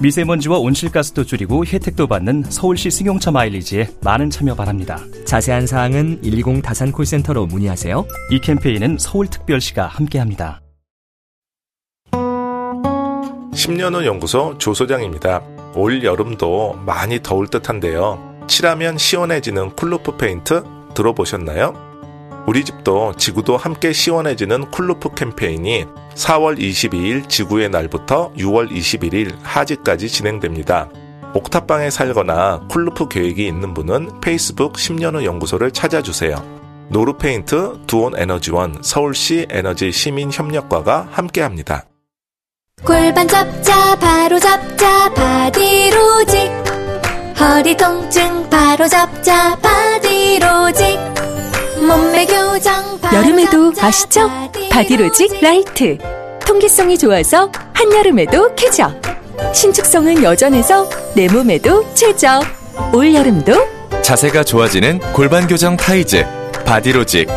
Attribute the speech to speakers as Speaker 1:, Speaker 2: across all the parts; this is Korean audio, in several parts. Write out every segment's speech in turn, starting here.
Speaker 1: 미세먼지와 온실가스도 줄이고 혜택도 받는 서울시 승용차 마일리지에 많은 참여 바랍니다.
Speaker 2: 자세한 사항은 120 다산 콜센터로 문의하세요.
Speaker 1: 이 캠페인은 서울특별시가 함께합니다.
Speaker 3: 10년 후 연구소 조소장입니다. 올 여름도 많이 더울 듯한데요. 칠하면 시원해지는 쿨루프 페인트 들어보셨나요? 우리 집도 지구도 함께 시원해지는 쿨루프 캠페인이 4월 22일 지구의 날부터 6월 21일 하지까지 진행됩니다. 옥탑방에 살거나 쿨루프 계획이 있는 분은 페이스북 10년 후 연구소를 찾아주세요. 노루페인트, 두온 에너지원, 서울시 에너지 시민협력과가 함께합니다.
Speaker 4: 골반 잡자 바로 잡자 바디로직 허리 통증 바로 잡자 바디로직
Speaker 5: 여름에도 아시죠? 바디로직 라이트. 통기성이 좋아서 한여름에도 쾌적. 신축성은 여전해서 내 몸에도 최적. 올여름도
Speaker 6: 자세가 좋아지는 골반 교정 타이즈 바디로직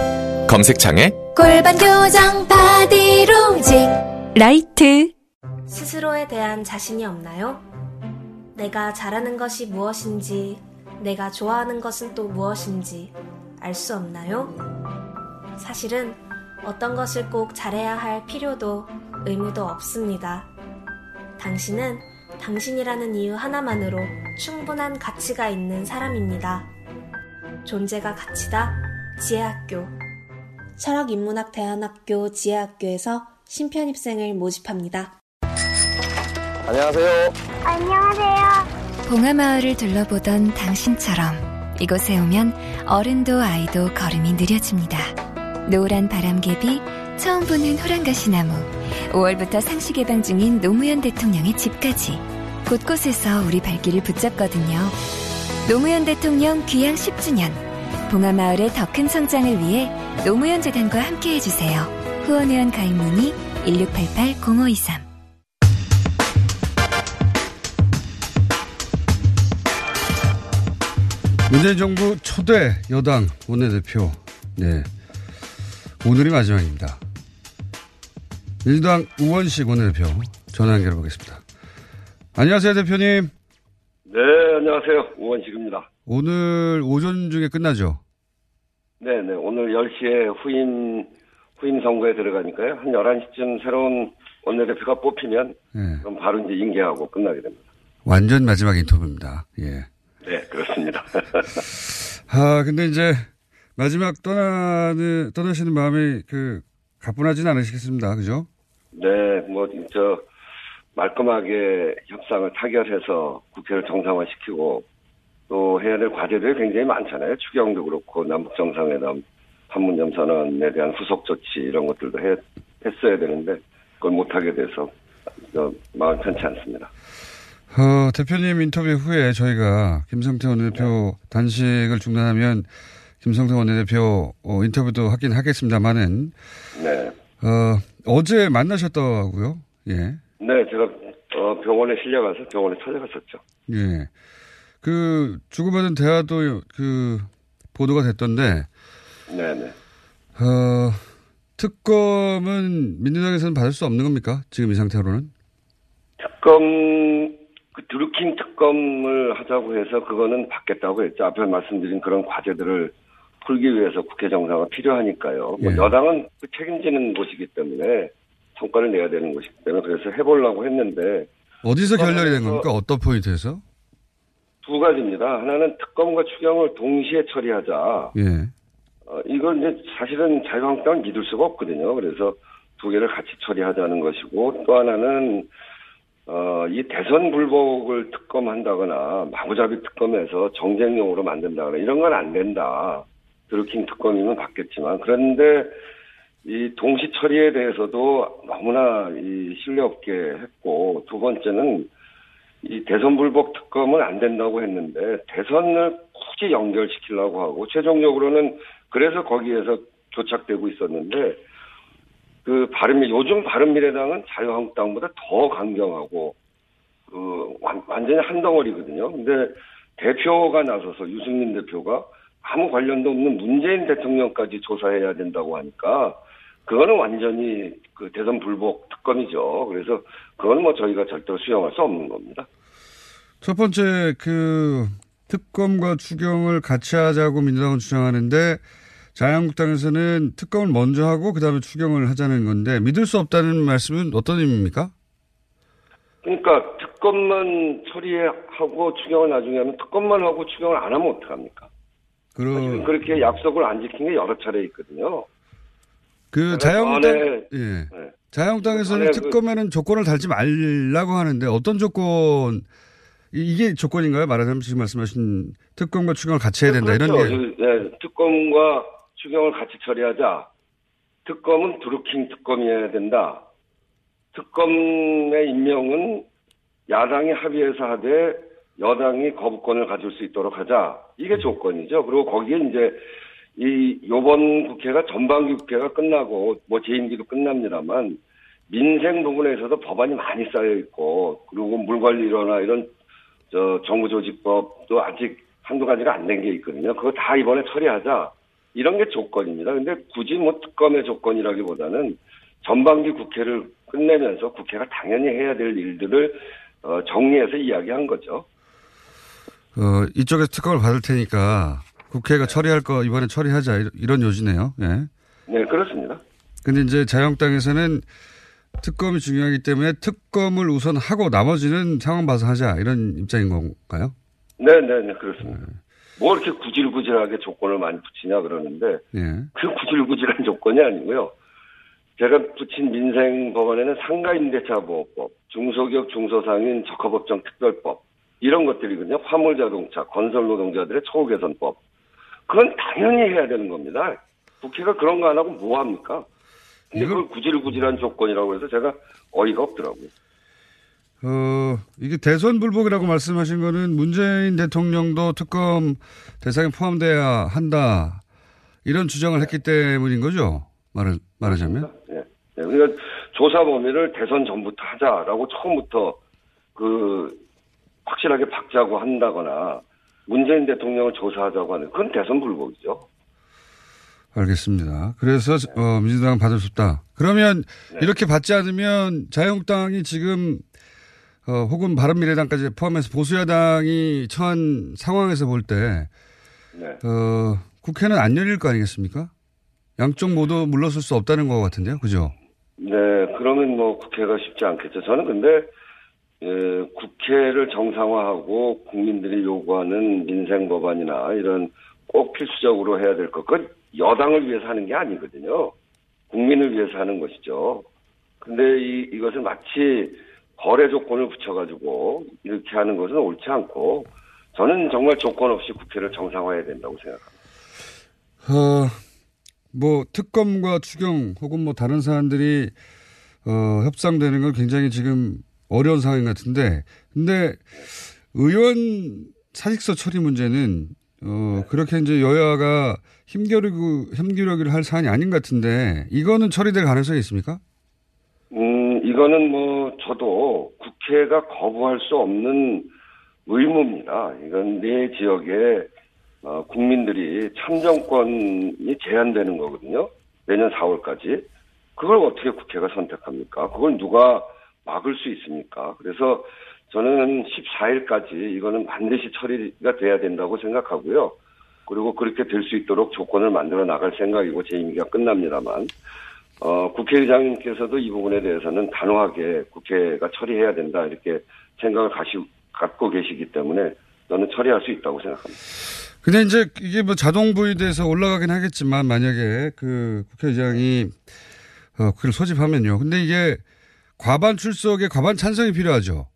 Speaker 6: 검색창에
Speaker 4: 골반 교정 바디로직
Speaker 5: 라이트.
Speaker 7: 스스로에 대한 자신이 없나요? 내가 잘하는 것이 무엇인지, 내가 좋아하는 것은 또 무엇인지 알 수 없나요? 사실은 어떤 것을 꼭 잘해야 할 필요도 의무도 없습니다. 당신은 당신이라는 이유 하나만으로 충분한 가치가 있는 사람입니다. 존재가 가치다. 지혜학교. 철학인문학대안학교 지혜학교에서 신편입생을 모집합니다.
Speaker 8: 안녕하세요.
Speaker 9: 봉하마을을 둘러보던 당신처럼 이곳에 오면 어른도 아이도 걸음이 느려집니다. 노란 바람개비, 처음 보는 호랑가시나무, 5월부터 상시 개방 중인 노무현 대통령의 집까지 곳곳에서 우리 발길을 붙잡거든요. 노무현 대통령 귀향 10주년, 봉하마을의 더 큰 성장을 위해 노무현 재단과 함께 해 주세요. 후원회원 가입 문의 1688-0523
Speaker 10: 문재인 정부 초대 여당 원내대표. 네. 오늘이 마지막입니다. 민주당 우원식 원내대표 전화 연결해 보겠습니다. 안녕하세요, 대표님.
Speaker 8: 네, 안녕하세요. 우원식입니다.
Speaker 10: 오늘 오전 중에 끝나죠?
Speaker 8: 네 네. 오늘 10시에 후임, 후임 선거에 들어가니까요. 한 11시쯤 새로운 원내대표가 뽑히면
Speaker 10: 네.
Speaker 8: 그럼 바로 이제 인계하고 끝나게 됩니다.
Speaker 10: 완전 마지막 인터뷰입니다. 예.
Speaker 8: 네, 그렇습니다.
Speaker 10: 아, 근데 이제 마지막 떠나는, 떠나시는 마음이 그 가뿐하진 않으시겠습니다. 그죠?
Speaker 8: 네, 뭐, 저, 말끔하게 협상을 타결해서 국회를 정상화시키고 또 해야 될 과제들이 굉장히 많잖아요. 추경도 그렇고 남북 정상회담, 판문점 선언에 대한 후속 조치 이런 것들도 해, 했어야 되는데 그걸 못하게 돼서 저 마음 편치 않습니다.
Speaker 10: 어, 대표님 인터뷰 후에 저희가 김성태 원내대표 단식을 중단하면 김성태 원내대표 어, 인터뷰도 하긴 하겠습니다만은
Speaker 8: 네.
Speaker 10: 어, 어제 만나셨다고요? 예.
Speaker 8: 네, 제가 어, 병원에 실려가서 병원에 찾아갔었죠.
Speaker 10: 예. 그 주고받은 대화도 그 보도가 됐던데
Speaker 8: 네 네.
Speaker 10: 어, 특검은 민주당에서는 받을 수 없는 겁니까? 지금 이 상태로는?
Speaker 8: 특검 그 드루킹 특검을 하자고 해서 그거는 받겠다고 했죠. 앞에 말씀드린 그런 과제들을 풀기 위해서 국회 정상화 필요하니까요. 뭐
Speaker 10: 예.
Speaker 8: 여당은 그 책임지는 곳이기 때문에 성과를 내야 되는 곳이기 때문에 그래서 해보려고 했는데
Speaker 10: 어디서 결렬이 된 겁니까? 어떤 포인트에서?
Speaker 8: 두 가지입니다. 하나는 특검과 추경을 동시에 처리하자.
Speaker 10: 예.
Speaker 8: 어, 이걸 이제 사실은 자유한국당은 믿을 수가 없거든요. 그래서 두 개를 같이 처리하자는 것이고 또 하나는 어, 이 대선 불복을 특검한다거나 마구잡이 특검해서 정쟁용으로 만든다거나 이런 건 안 된다. 드루킹 특검이면 받겠지만 그런데 이 동시 처리에 대해서도 너무나 이 신뢰 없게 했고 두 번째는 이 대선 불복 특검은 안 된다고 했는데 대선을 굳이 연결시키려고 하고 최종적으로는 그래서 거기에서 교착되고 있었는데 그 바른미 요즘 바른미래당은 자유한국당보다 더 강경하고 그 완, 완전히 한 덩어리거든요. 근데 대표가 나서서 유승민 대표가 아무 관련도 없는 문재인 대통령까지 조사해야 된다고 하니까 그거는 완전히 그 대선 불복 특검이죠. 그래서 그건 뭐 저희가 절대로 수용할 수 없는 겁니다.
Speaker 10: 첫 번째 그 특검과 추경을 같이 하자고 민주당은 주장하는데 자유한국당에서는 특검을 먼저 하고 그다음에 추경을 하자는 건데 믿을 수 없다는 말씀은 어떤 의미입니까?
Speaker 8: 그러니까 특검만 처리하고 추경을 나중에 하면 특검만 하고 추경을 안 하면 어떡합니까?
Speaker 10: 그러...
Speaker 8: 그렇게 약속을 안 지킨 게 여러 차례 있거든요.
Speaker 10: 그 자유한국당 예. 네. 자유한국당에서는 특검에는 조건을 달지 말라고 하는데 어떤 조건 이게 조건인가요? 말하자면 지금 말씀하신 특검과 추경을 같이 해야 된다
Speaker 8: 그렇죠.
Speaker 10: 이런 게
Speaker 8: 네, 특검과 추경을 같이 처리하자. 특검은 드루킹 특검이어야 된다. 특검의 임명은 야당이 합의해서 하되 여당이 거부권을 가질 수 있도록 하자. 이게 조건이죠. 그리고 거기에 이제 이 요번 국회가 전반기 국회가 끝나고 뭐 재임기도 끝납니다만 민생 부분에서도 법안이 많이 쌓여 있고 그리고 물관리로나 이런 저 정부 조직법도 아직 한두 가지가 안 된 게 있거든요. 그거 다 이번에 처리하자. 이런 게 조건입니다. 근데 굳이 뭐 특검의 조건이라기보다는 전반기 국회를 끝내면서 국회가 당연히 해야 될 일들을 어, 정리해서 이야기한 거죠.
Speaker 10: 어, 이쪽에서 특검을 받을 테니까 국회가 네. 처리할 거 이번에 처리하자 이런 요지네요. 예.
Speaker 8: 네, 그렇습니다.
Speaker 10: 근데 이제 자유한국당에서는 특검이 중요하기 때문에 특검을 우선 하고 나머지는 상황 봐서 하자 이런 입장인 건가요?
Speaker 8: 네, 네, 네, 그렇습니다. 네. 뭐 이렇게 구질구질하게 조건을 많이 붙이냐 그러는데
Speaker 10: 예.
Speaker 8: 그 구질구질한 조건이 아니고요. 제가 붙인 민생 법안에는 상가임대차보호법, 중소기업 중소상인 적합업종 특별법 이런 것들이거든요. 화물자동차, 건설노동자들의 처우 개선법. 그건 당연히 해야 되는 겁니다. 국회가 그런 거 안 하고 뭐 합니까? 근데 그걸 구질구질한 조건이라고 해서 제가 어이가 없더라고요.
Speaker 10: 어, 이게 대선 불복이라고 말씀하신 거는 문재인 대통령도 특검 대상에 포함돼야 한다. 이런 주장을 했기 때문인 거죠? 말을, 말하자면?
Speaker 8: 예. 네. 네. 그러니까 조사 범위를 대선 전부터 하자라고 처음부터 그 확실하게 박자고 한다거나 문재인 대통령을 조사하자고 하는 그건 대선 불복이죠.
Speaker 10: 알겠습니다. 그래서 어, 민주당은 받을 수 없다. 그러면 네. 이렇게 받지 않으면 자유한국당이 지금 어, 혹은 바른미래당까지 포함해서 보수야당이 처한 상황에서 볼 때, 네. 어, 국회는 안 열릴 거 아니겠습니까? 양쪽 모두 물러설 수 없다는 것 같은데요. 그죠?
Speaker 8: 네, 그러면 뭐 국회가 쉽지 않겠죠. 저는 근데, 예, 국회를 정상화하고 국민들이 요구하는 민생 법안이나 이런 꼭 필수적으로 해야 될 것, 그건 여당을 위해서 하는 게 아니거든요. 국민을 위해서 하는 것이죠. 근데 이, 이것을 마치 거래 조건을 붙여가지고 이렇게 하는 것은 옳지 않고 저는 정말 조건 없이 국회를 정상화해야 된다고 생각합니다.
Speaker 10: 어, 뭐 특검과 추경 혹은 뭐 다른 사안들이 어, 협상되는 건 굉장히 지금 어려운 상황 같은데 근데 의원 사직서 처리 문제는 어, 네. 그렇게 이제 여야가 힘겨루고 힘겨루기를 할 사안이 아닌 것 같은데 이거는 처리될 가능성이 있습니까?
Speaker 8: 음, 이거는 뭐, 저도 국회가 거부할 수 없는 의무입니다. 이건 내 지역에, 어, 국민들이 참정권이 제한되는 거거든요. 내년 4월까지. 그걸 어떻게 국회가 선택합니까? 그걸 누가 막을 수 있습니까? 그래서 저는 14일까지 이거는 반드시 처리가 돼야 된다고 생각하고요. 그리고 그렇게 될 수 있도록 조건을 만들어 나갈 생각이고 제 임기가 끝납니다만 어, 국회의장님께서도 이 부분에 대해서는 단호하게 국회가 처리해야 된다 이렇게 생각을 가시, 갖고 계시기 때문에 저는 처리할 수 있다고 생각합니다.
Speaker 10: 근데 이제 이게 뭐 자동 부의돼서 올라가긴 하겠지만 만약에 그 국회의장이 어, 국회를 소집하면요. 근데 이게 과반 출석에 과반 찬성이 필요하죠.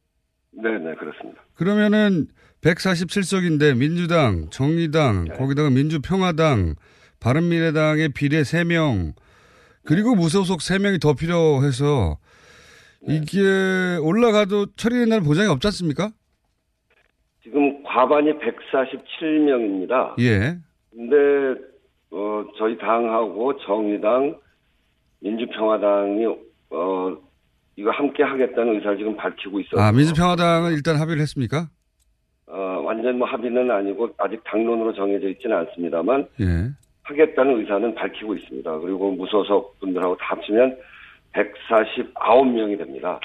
Speaker 8: 네, 네, 그렇습니다.
Speaker 10: 그러면은 147석인데 민주당, 정의당, 네. 거기다가 민주평화당, 바른미래당의 비례 3명, 그리고 무소속 3명이 더 필요해서 네. 이게 올라가도 처리된 날 보장이 없지 않습니까?
Speaker 8: 지금 과반이 147명입니다.
Speaker 10: 예.
Speaker 8: 근데 어 저희 당하고 정의당, 민주평화당이 어 이거 함께 하겠다는 의사를 지금 밝히고 있어요.
Speaker 10: 아, 민주평화당은 일단 합의를 했습니까?
Speaker 8: 어 완전 뭐 합의는 아니고 아직 당론으로 정해져 있지는 않습니다만
Speaker 10: 예.
Speaker 8: 하겠다는 의사는 밝히고 있습니다. 그리고 무소속 분들하고 다 합치면 149명이 됩니다.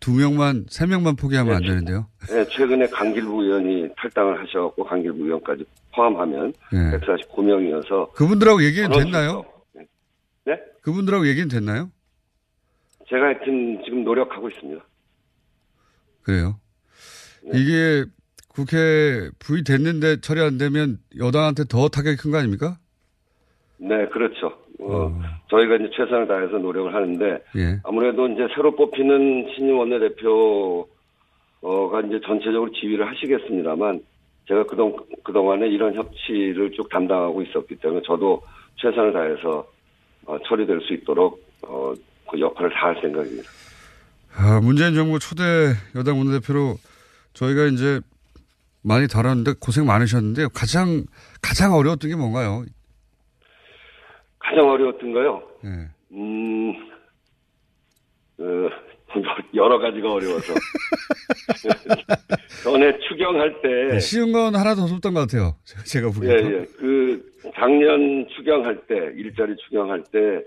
Speaker 10: 두 명만, 세 명만 포기하면 안
Speaker 8: 네.
Speaker 10: 되는데요.
Speaker 8: 네, 최근에 강길부 의원이 탈당을 하셔갖고 강길부 의원까지 포함하면
Speaker 10: 예.
Speaker 8: 149명이어서
Speaker 10: 그분들하고 얘기는 됐나요?
Speaker 8: 네?
Speaker 10: 그분들하고 얘기는 됐나요?
Speaker 8: 제가 하여튼 지금 노력하고 있습니다.
Speaker 10: 그래요.
Speaker 8: 네.
Speaker 10: 이게 국회 부의됐는데 처리 안 되면 여당한테 더 타격이 큰 거 아닙니까?
Speaker 8: 네, 그렇죠. 어, 저희가 이제 최선을 다해서 노력을 하는데
Speaker 10: 예.
Speaker 8: 아무래도 이제 새로 뽑히는 신임 원내대표가 이제 전체적으로 지휘를 하시겠습니다만 제가 그동, 그동안에 이런 협치를 쭉 담당하고 있었기 때문에 저도 최선을 다해서 어, 처리될 수 있도록 어, 그 역할을 다할 생각입니다.
Speaker 10: 아, 문재인 정부 초대 여당 원내대표로 저희가 이제 많이 다뤘는데 고생 많으셨는데 가장, 가장 어려웠던 게 뭔가요?
Speaker 8: 가장 어려웠던 거요.
Speaker 10: 예.
Speaker 8: 음, 어, 여러 가지가 어려워서. 전에 추경할 때.
Speaker 10: 네, 쉬운 건 하나도 없었던 것 같아요. 제가- 제가
Speaker 8: 예. 예. 그, 작년 추경할 때, 일자리 추경할 때,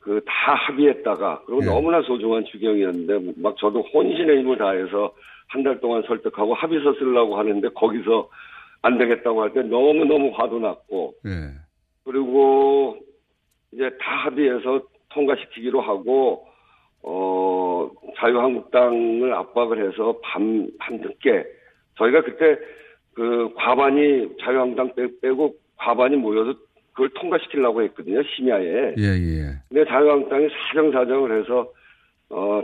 Speaker 8: 그 다 합의했다가, 그리고
Speaker 10: 예.
Speaker 8: 너무나 소중한 추경이었는데, 막 저도 혼신의 힘을 다해서 한 달 동안 설득하고 합의서 쓰려고 하는데, 거기서 안 되겠다고 할 때 너무너무 화도 났고,
Speaker 10: 예.
Speaker 8: 그리고 이제 다 합의해서 통과시키기로 하고 어 자유한국당을 압박을 해서 밤 밤늦게 저희가 그때 그 과반이 자유한국당 빼, 빼고 과반이 모여서 그걸 통과시키려고 했거든요 심야에.
Speaker 10: 예, 예.
Speaker 8: 근데 자유한국당이 사정사정을 해서 어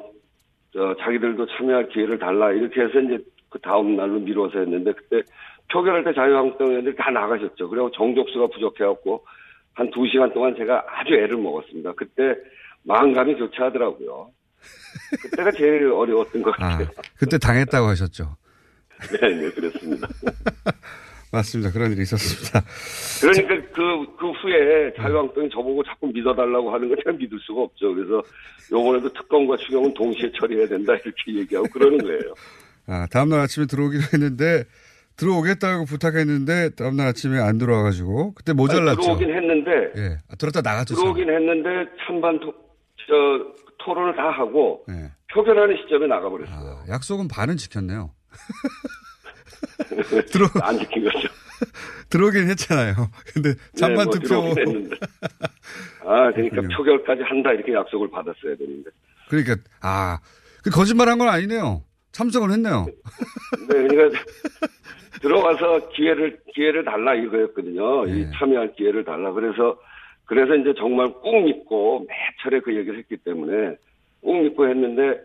Speaker 8: 저, 자기들도 참여할 기회를 달라 이렇게 해서 이제 그 다음 날로 미뤄서 했는데 그때 표결할 때 자유한국당 의원들이 다 나가셨죠. 그리고 정족수가 부족해갖고 한 두 시간 동안 제가 아주 애를 먹었습니다. 그때 마음감이 교차하더라고요. 그때가 제일 어려웠던 것
Speaker 10: 아,
Speaker 8: 같아요.
Speaker 10: 그때 당했다고 하셨죠.
Speaker 8: 네, 네, 그렇습니다.
Speaker 10: 맞습니다. 그런 일이 있었습니다.
Speaker 8: 그러니까 그, 그 후에 자유한국당이 저보고 자꾸 믿어달라고 하는 걸 제가 믿을 수가 없죠. 그래서 요번에도 특검과 추경은 동시에 처리해야 된다 이렇게 얘기하고 그러는 거예요.
Speaker 10: 아, 다음날 아침에 들어오기로 했는데, 들어오겠다고 부탁했는데, 다음날 아침에 안 들어와가지고, 그때 모자랐죠.
Speaker 8: 들어오긴 했는데
Speaker 10: 예. 아, 들었다 나갔죠.
Speaker 8: 들어오긴 했는데 찬반 토, 저, 토론을 다 하고
Speaker 10: 예.
Speaker 8: 표결하는 시점에 나가버렸어요.
Speaker 10: 아, 약속은 반은 지켰네요. 들어,
Speaker 8: 안 지킨 거죠.
Speaker 10: 들어오긴 했잖아요. 근데 잠만
Speaker 8: 네, 뭐
Speaker 10: 투표.
Speaker 8: 했는데. 아, 그러니까
Speaker 10: 그렇군요.
Speaker 8: 표결까지 한다 이렇게 약속을 받았어야 되는데.
Speaker 10: 그러니까, 아, 그 거짓말 한 건 아니네요. 참석을 했네요.
Speaker 8: 네, 그러니까 들어가서 기회를 기회를 달라 이거였거든요.
Speaker 10: 네.
Speaker 8: 이 참여할 기회를 달라. 그래서 그래서 이제 정말 꾹 믿고 매철에 그 얘기를 했기 때문에 꾹 믿고 했는데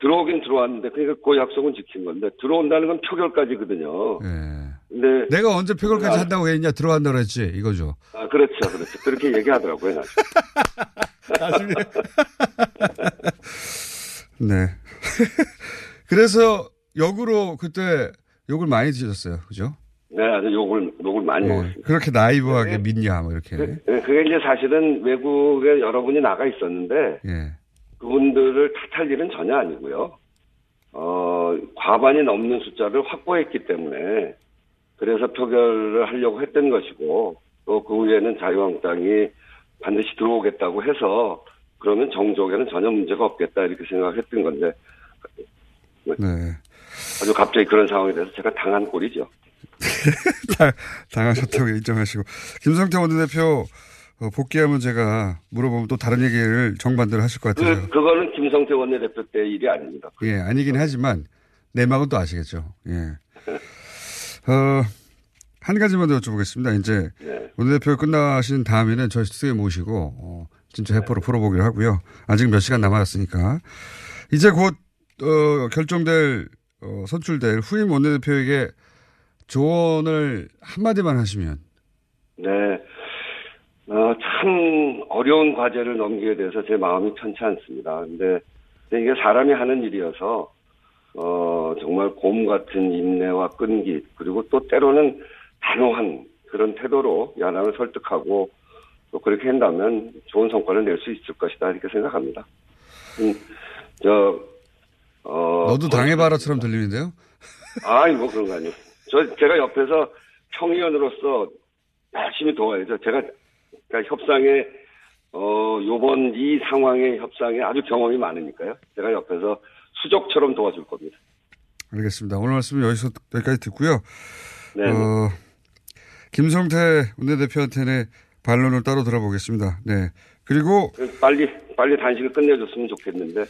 Speaker 8: 들어오긴 들어왔는데 그러니까 그 약속은 지킨 건데 들어온다는 건 표결까지거든요.
Speaker 10: 예.
Speaker 8: 근데
Speaker 10: 내가 언제 표결까지
Speaker 8: 아.
Speaker 10: 한다고 했냐, 들어간다고 했지, 이거죠.
Speaker 8: 아 그렇죠, 그렇죠. 그렇게 얘기하더라고요. 나중에.
Speaker 10: 네. 그래서 역으로 그때 욕을 많이 드셨어요. 그죠?
Speaker 8: 네, 아주 욕을 욕을 많이
Speaker 10: 예.
Speaker 8: 먹었습니다.
Speaker 10: 그렇게 나이브하게 믿냐, 뭐 이렇게.
Speaker 8: 그, 그게 이제 사실은 외국에 여러분이 나가 있었는데
Speaker 10: 예.
Speaker 8: 그분들을 탓할 일은 전혀 아니고요. 어, 과반이 넘는 숫자를 확보했기 때문에 그래서 표결을 하려고 했던 것이고 또 그 후에는 자유한국당이 반드시 들어오겠다고 해서 그러면 정족에는 전혀 문제가 없겠다 이렇게 생각했던 건데
Speaker 10: 네.
Speaker 8: 아주 갑자기 그런 상황이 돼서 제가 당한 꼴이죠.
Speaker 10: 다- 당하셨다고 인정하시고. 김성태 원내대표 어, 복귀하면 제가 물어보면 또 다른 얘기를 정반대로 하실 것 같아서.
Speaker 8: 그, 그거는 김성태 원내대표 때 일이 아닙니다.
Speaker 10: 예, 아니긴 하지만 내막은 또 아시겠죠. 예. 어, 한 가지만 더 여쭤보겠습니다. 이제
Speaker 8: 네.
Speaker 10: 원내대표 끝나신 다음에는 저희 스튜디오에 모시고 어, 진짜 해포로 풀어보기로 하고요. 아직 몇 시간 남았으니까 이제 곧 어, 결정될 어, 선출될 후임 원내대표에게 조언을 한마디만 하시면
Speaker 8: 네. 어, 참 어려운 과제를 넘기게 돼서 제 마음이 편치 않습니다. 근데, 근데 이게 사람이 하는 일이어서 어, 정말 곰 같은 인내와 끈기, 그리고 또 때로는 단호한 그런 태도로 야당을 설득하고 또 그렇게 한다면 좋은 성과를 낼 수 있을 것이다, 이렇게 생각합니다. 음, 저, 어.
Speaker 10: 너도 당해봐라처럼 들리는데요?
Speaker 8: 아이, 뭐 그런 거 아니에요. 저, 제가 옆에서 평의원으로서 열심히 도와야죠. 제가, 그러니까 협상에, 어, 요번 이 상황의 협상에 아주 경험이 많으니까요. 제가 옆에서 수족처럼 도와줄 겁니다.
Speaker 10: 알겠습니다. 오늘 말씀은 여기서, 여기까지 듣고요.
Speaker 8: 네.
Speaker 10: 어, 김성태 원내대표한테는 반론을 따로 들어보겠습니다. 네. 그리고
Speaker 8: 빨리, 빨리 단식을 끝내줬으면 좋겠는데,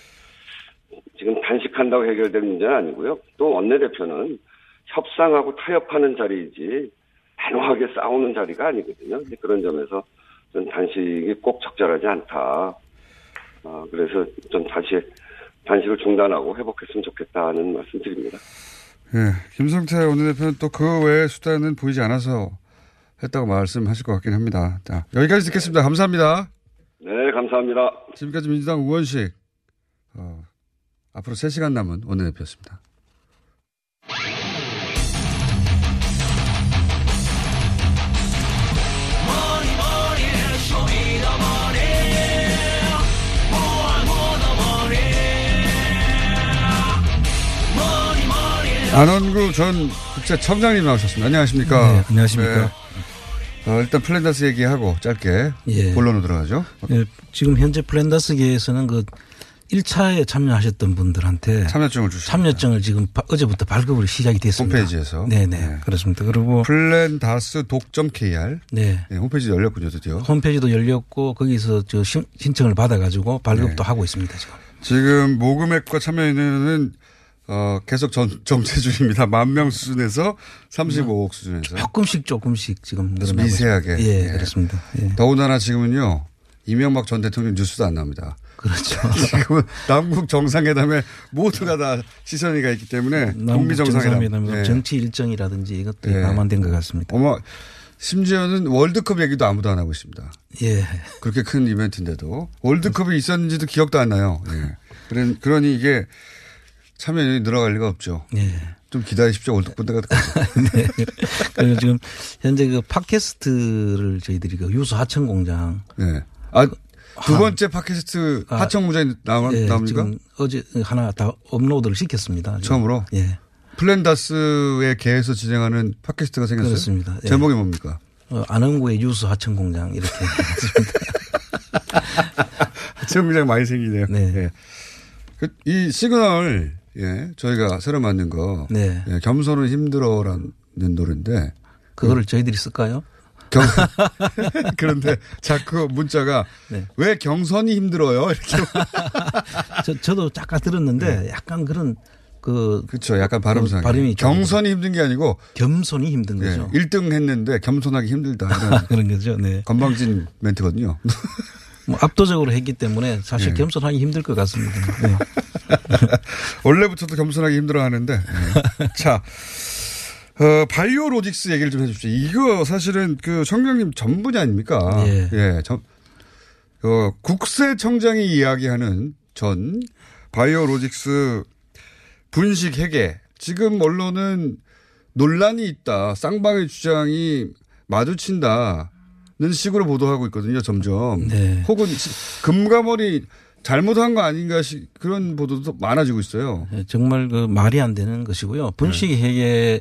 Speaker 8: 지금 단식한다고 해결될 문제는 아니고요. 또 원내대표는 협상하고 타협하는 자리이지, 단호하게 싸우는 자리가 아니거든요. 그런 점에서 전 단식이 꼭 적절하지 않다. 아, 그래서 좀 다시 단식을 중단하고 회복했으면 좋겠다는 말씀 드립니다.
Speaker 10: 예, 김성태 원내대표는 또 그 외의 수단은 보이지 않아서 했다고 말씀하실 것 같긴 합니다. 자, 여기까지 듣겠습니다. 감사합니다.
Speaker 8: 네, 감사합니다.
Speaker 10: 지금까지 민주당 우원식, 어, 앞으로 3시간 남은 원내대표였습니다. 안원구 전 국세청장님 나오셨습니다. 안녕하십니까?
Speaker 11: 네, 안녕하십니까?
Speaker 10: 네. 어, 일단 플랜다스 얘기하고 짧게
Speaker 11: 예.
Speaker 10: 본론으로 들어가죠.
Speaker 11: 예, 지금 현재 플랜다스계에서는 그 1차에 참여하셨던 분들한테
Speaker 10: 참여증을 주시
Speaker 11: 참여증을 지금 바, 어제부터 발급으로 시작이 됐습니다.
Speaker 10: 홈페이지에서.
Speaker 11: 네네.
Speaker 10: 네.
Speaker 11: 그렇습니다. 그리고
Speaker 10: 플랜다스 독점 KR.
Speaker 11: 네.
Speaker 10: 네, 홈페이지 열렸군요, 드디어.
Speaker 11: 홈페이지도 열렸고 거기서 저 신, 신청을 받아가지고 발급도
Speaker 10: 네.
Speaker 11: 하고 있습니다. 지금.
Speaker 10: 지금 모금액과 참여인은 어, 계속 전, 정체 중입니다. 만 명 수준에서 35억 수준에서.
Speaker 11: 조금씩 조금씩 지금 늘어나고
Speaker 10: 미세하게.
Speaker 11: 있습니다. 예,
Speaker 10: 예.
Speaker 11: 그렇습니다. 예.
Speaker 10: 더군다나 지금은요. 이명박 전 대통령 뉴스도 안 나옵니다.
Speaker 11: 그렇죠.
Speaker 10: 지금은 남북 정상회담에 모두가 다 시선이 가 있기 때문에 북미 정상회담. 예.
Speaker 11: 정치 일정이라든지 이것들이
Speaker 10: 예.
Speaker 11: 감안된 것 같습니다.
Speaker 10: 어머, 심지어는 월드컵 얘기도 아무도 안 하고 있습니다.
Speaker 11: 예.
Speaker 10: 그렇게 큰 이벤트인데도 월드컵이 있었는지도 기억도 안 나요. 예. 그러니 이게 참여율이 늘어갈 리가 없죠.
Speaker 11: 예.
Speaker 10: 좀 기다리십시오. 월드컵 때가
Speaker 11: 네. 그리고 지금 현재 그 팟캐스트를 저희들이 그 유수 하천 공장.
Speaker 10: 네. 아, 두 번째 팟캐스트
Speaker 11: 아,
Speaker 10: 하청무장이 나오,
Speaker 11: 예,
Speaker 10: 나옵니까?
Speaker 11: 어제 하나 다 업로드를 시켰습니다.
Speaker 10: 처음으로?
Speaker 11: 예.
Speaker 10: 플랜다스의 개에서 진행하는 팟캐스트가 생겼어요.
Speaker 11: 그렇습니다. 예.
Speaker 10: 제목이 뭡니까?
Speaker 11: 어, 안흥구의 유수 하천 공장 이렇게
Speaker 10: 하청무장 많이 생기네요.
Speaker 11: 네.
Speaker 10: 예. 그, 이 시그널, 예, 저희가 새로 만든 거.
Speaker 11: 네.
Speaker 10: 예, 겸손은 힘들어라는 노래인데.
Speaker 11: 그거를 저희들이 쓸까요?
Speaker 10: 경, 그런데 자꾸 문자가
Speaker 11: 네.
Speaker 10: 왜 경선이 힘들어요? 이렇게.
Speaker 11: 저, 저도 잠깐 들었는데 약간 그런 그
Speaker 10: 그렇죠. 약간 발음상.
Speaker 11: 그 발음이 좀
Speaker 10: 경선이 힘든 게 아니고
Speaker 11: 겸손이 힘든
Speaker 10: 예,
Speaker 11: 거죠.
Speaker 10: 1등 했는데 겸손하기 힘들다.
Speaker 11: 그런 거죠. 네.
Speaker 10: 건방진 멘트거든요.
Speaker 11: 뭐 압도적으로 했기 때문에 사실
Speaker 10: 예.
Speaker 11: 겸손하기 힘들 것 같습니다. 네.
Speaker 10: 원래부터도 겸손하기 힘들어 하는데. 예. 자, 어, 바이오 로직스 얘기를 좀 해주십시오. 이거 사실은 그 청장님 전분이 아닙니까?
Speaker 11: 예.
Speaker 10: 예. 전, 어, 국세청장이 이야기하는 전 바이오 로직스 분식 회계. 지금 언론은 논란이 있다. 쌍방의 주장이 마주친다는 식으로 보도하고 있거든요. 점점.
Speaker 11: 네.
Speaker 10: 혹은 금가머리 잘못한 거 아닌가 시 그런 보도도 많아지고 있어요.
Speaker 11: 네, 정말 그 말이 안 되는 것이고요. 분식
Speaker 10: 네.
Speaker 11: 회계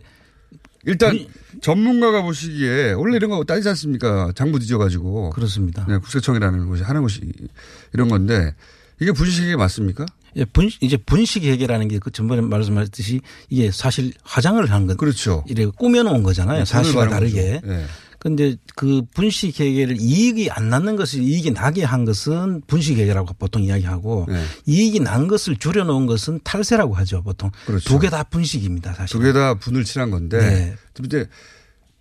Speaker 10: 일단 전문가가 보시기에 원래 이런 거 따지지 않습니까? 장부 뒤져가지고.
Speaker 11: 그렇습니다.
Speaker 10: 네, 국세청이라는 곳이 하는 곳이 이런 건데 이게 분식회계 맞습니까?
Speaker 11: 예, 분, 이제 분식 회계라는 게 그 전번에 말씀하셨듯이 이게 사실 화장을 한 건.
Speaker 10: 그렇죠.
Speaker 11: 이래 꾸며놓은 거잖아요.
Speaker 10: 네,
Speaker 11: 사실과 다르게.
Speaker 10: 네.
Speaker 11: 근데 그 분식 회계를 이익이 안 나는 것을 이익이 나게 한 것은 분식 회계라고 보통 이야기하고
Speaker 10: 네.
Speaker 11: 이익이 난 것을 줄여놓은 것은 탈세라고 하죠. 보통
Speaker 10: 그렇죠.
Speaker 11: 두개 다 분식입니다. 사실.
Speaker 10: 두 개 다 분을 칠한 건데.
Speaker 11: 네.
Speaker 10: 근데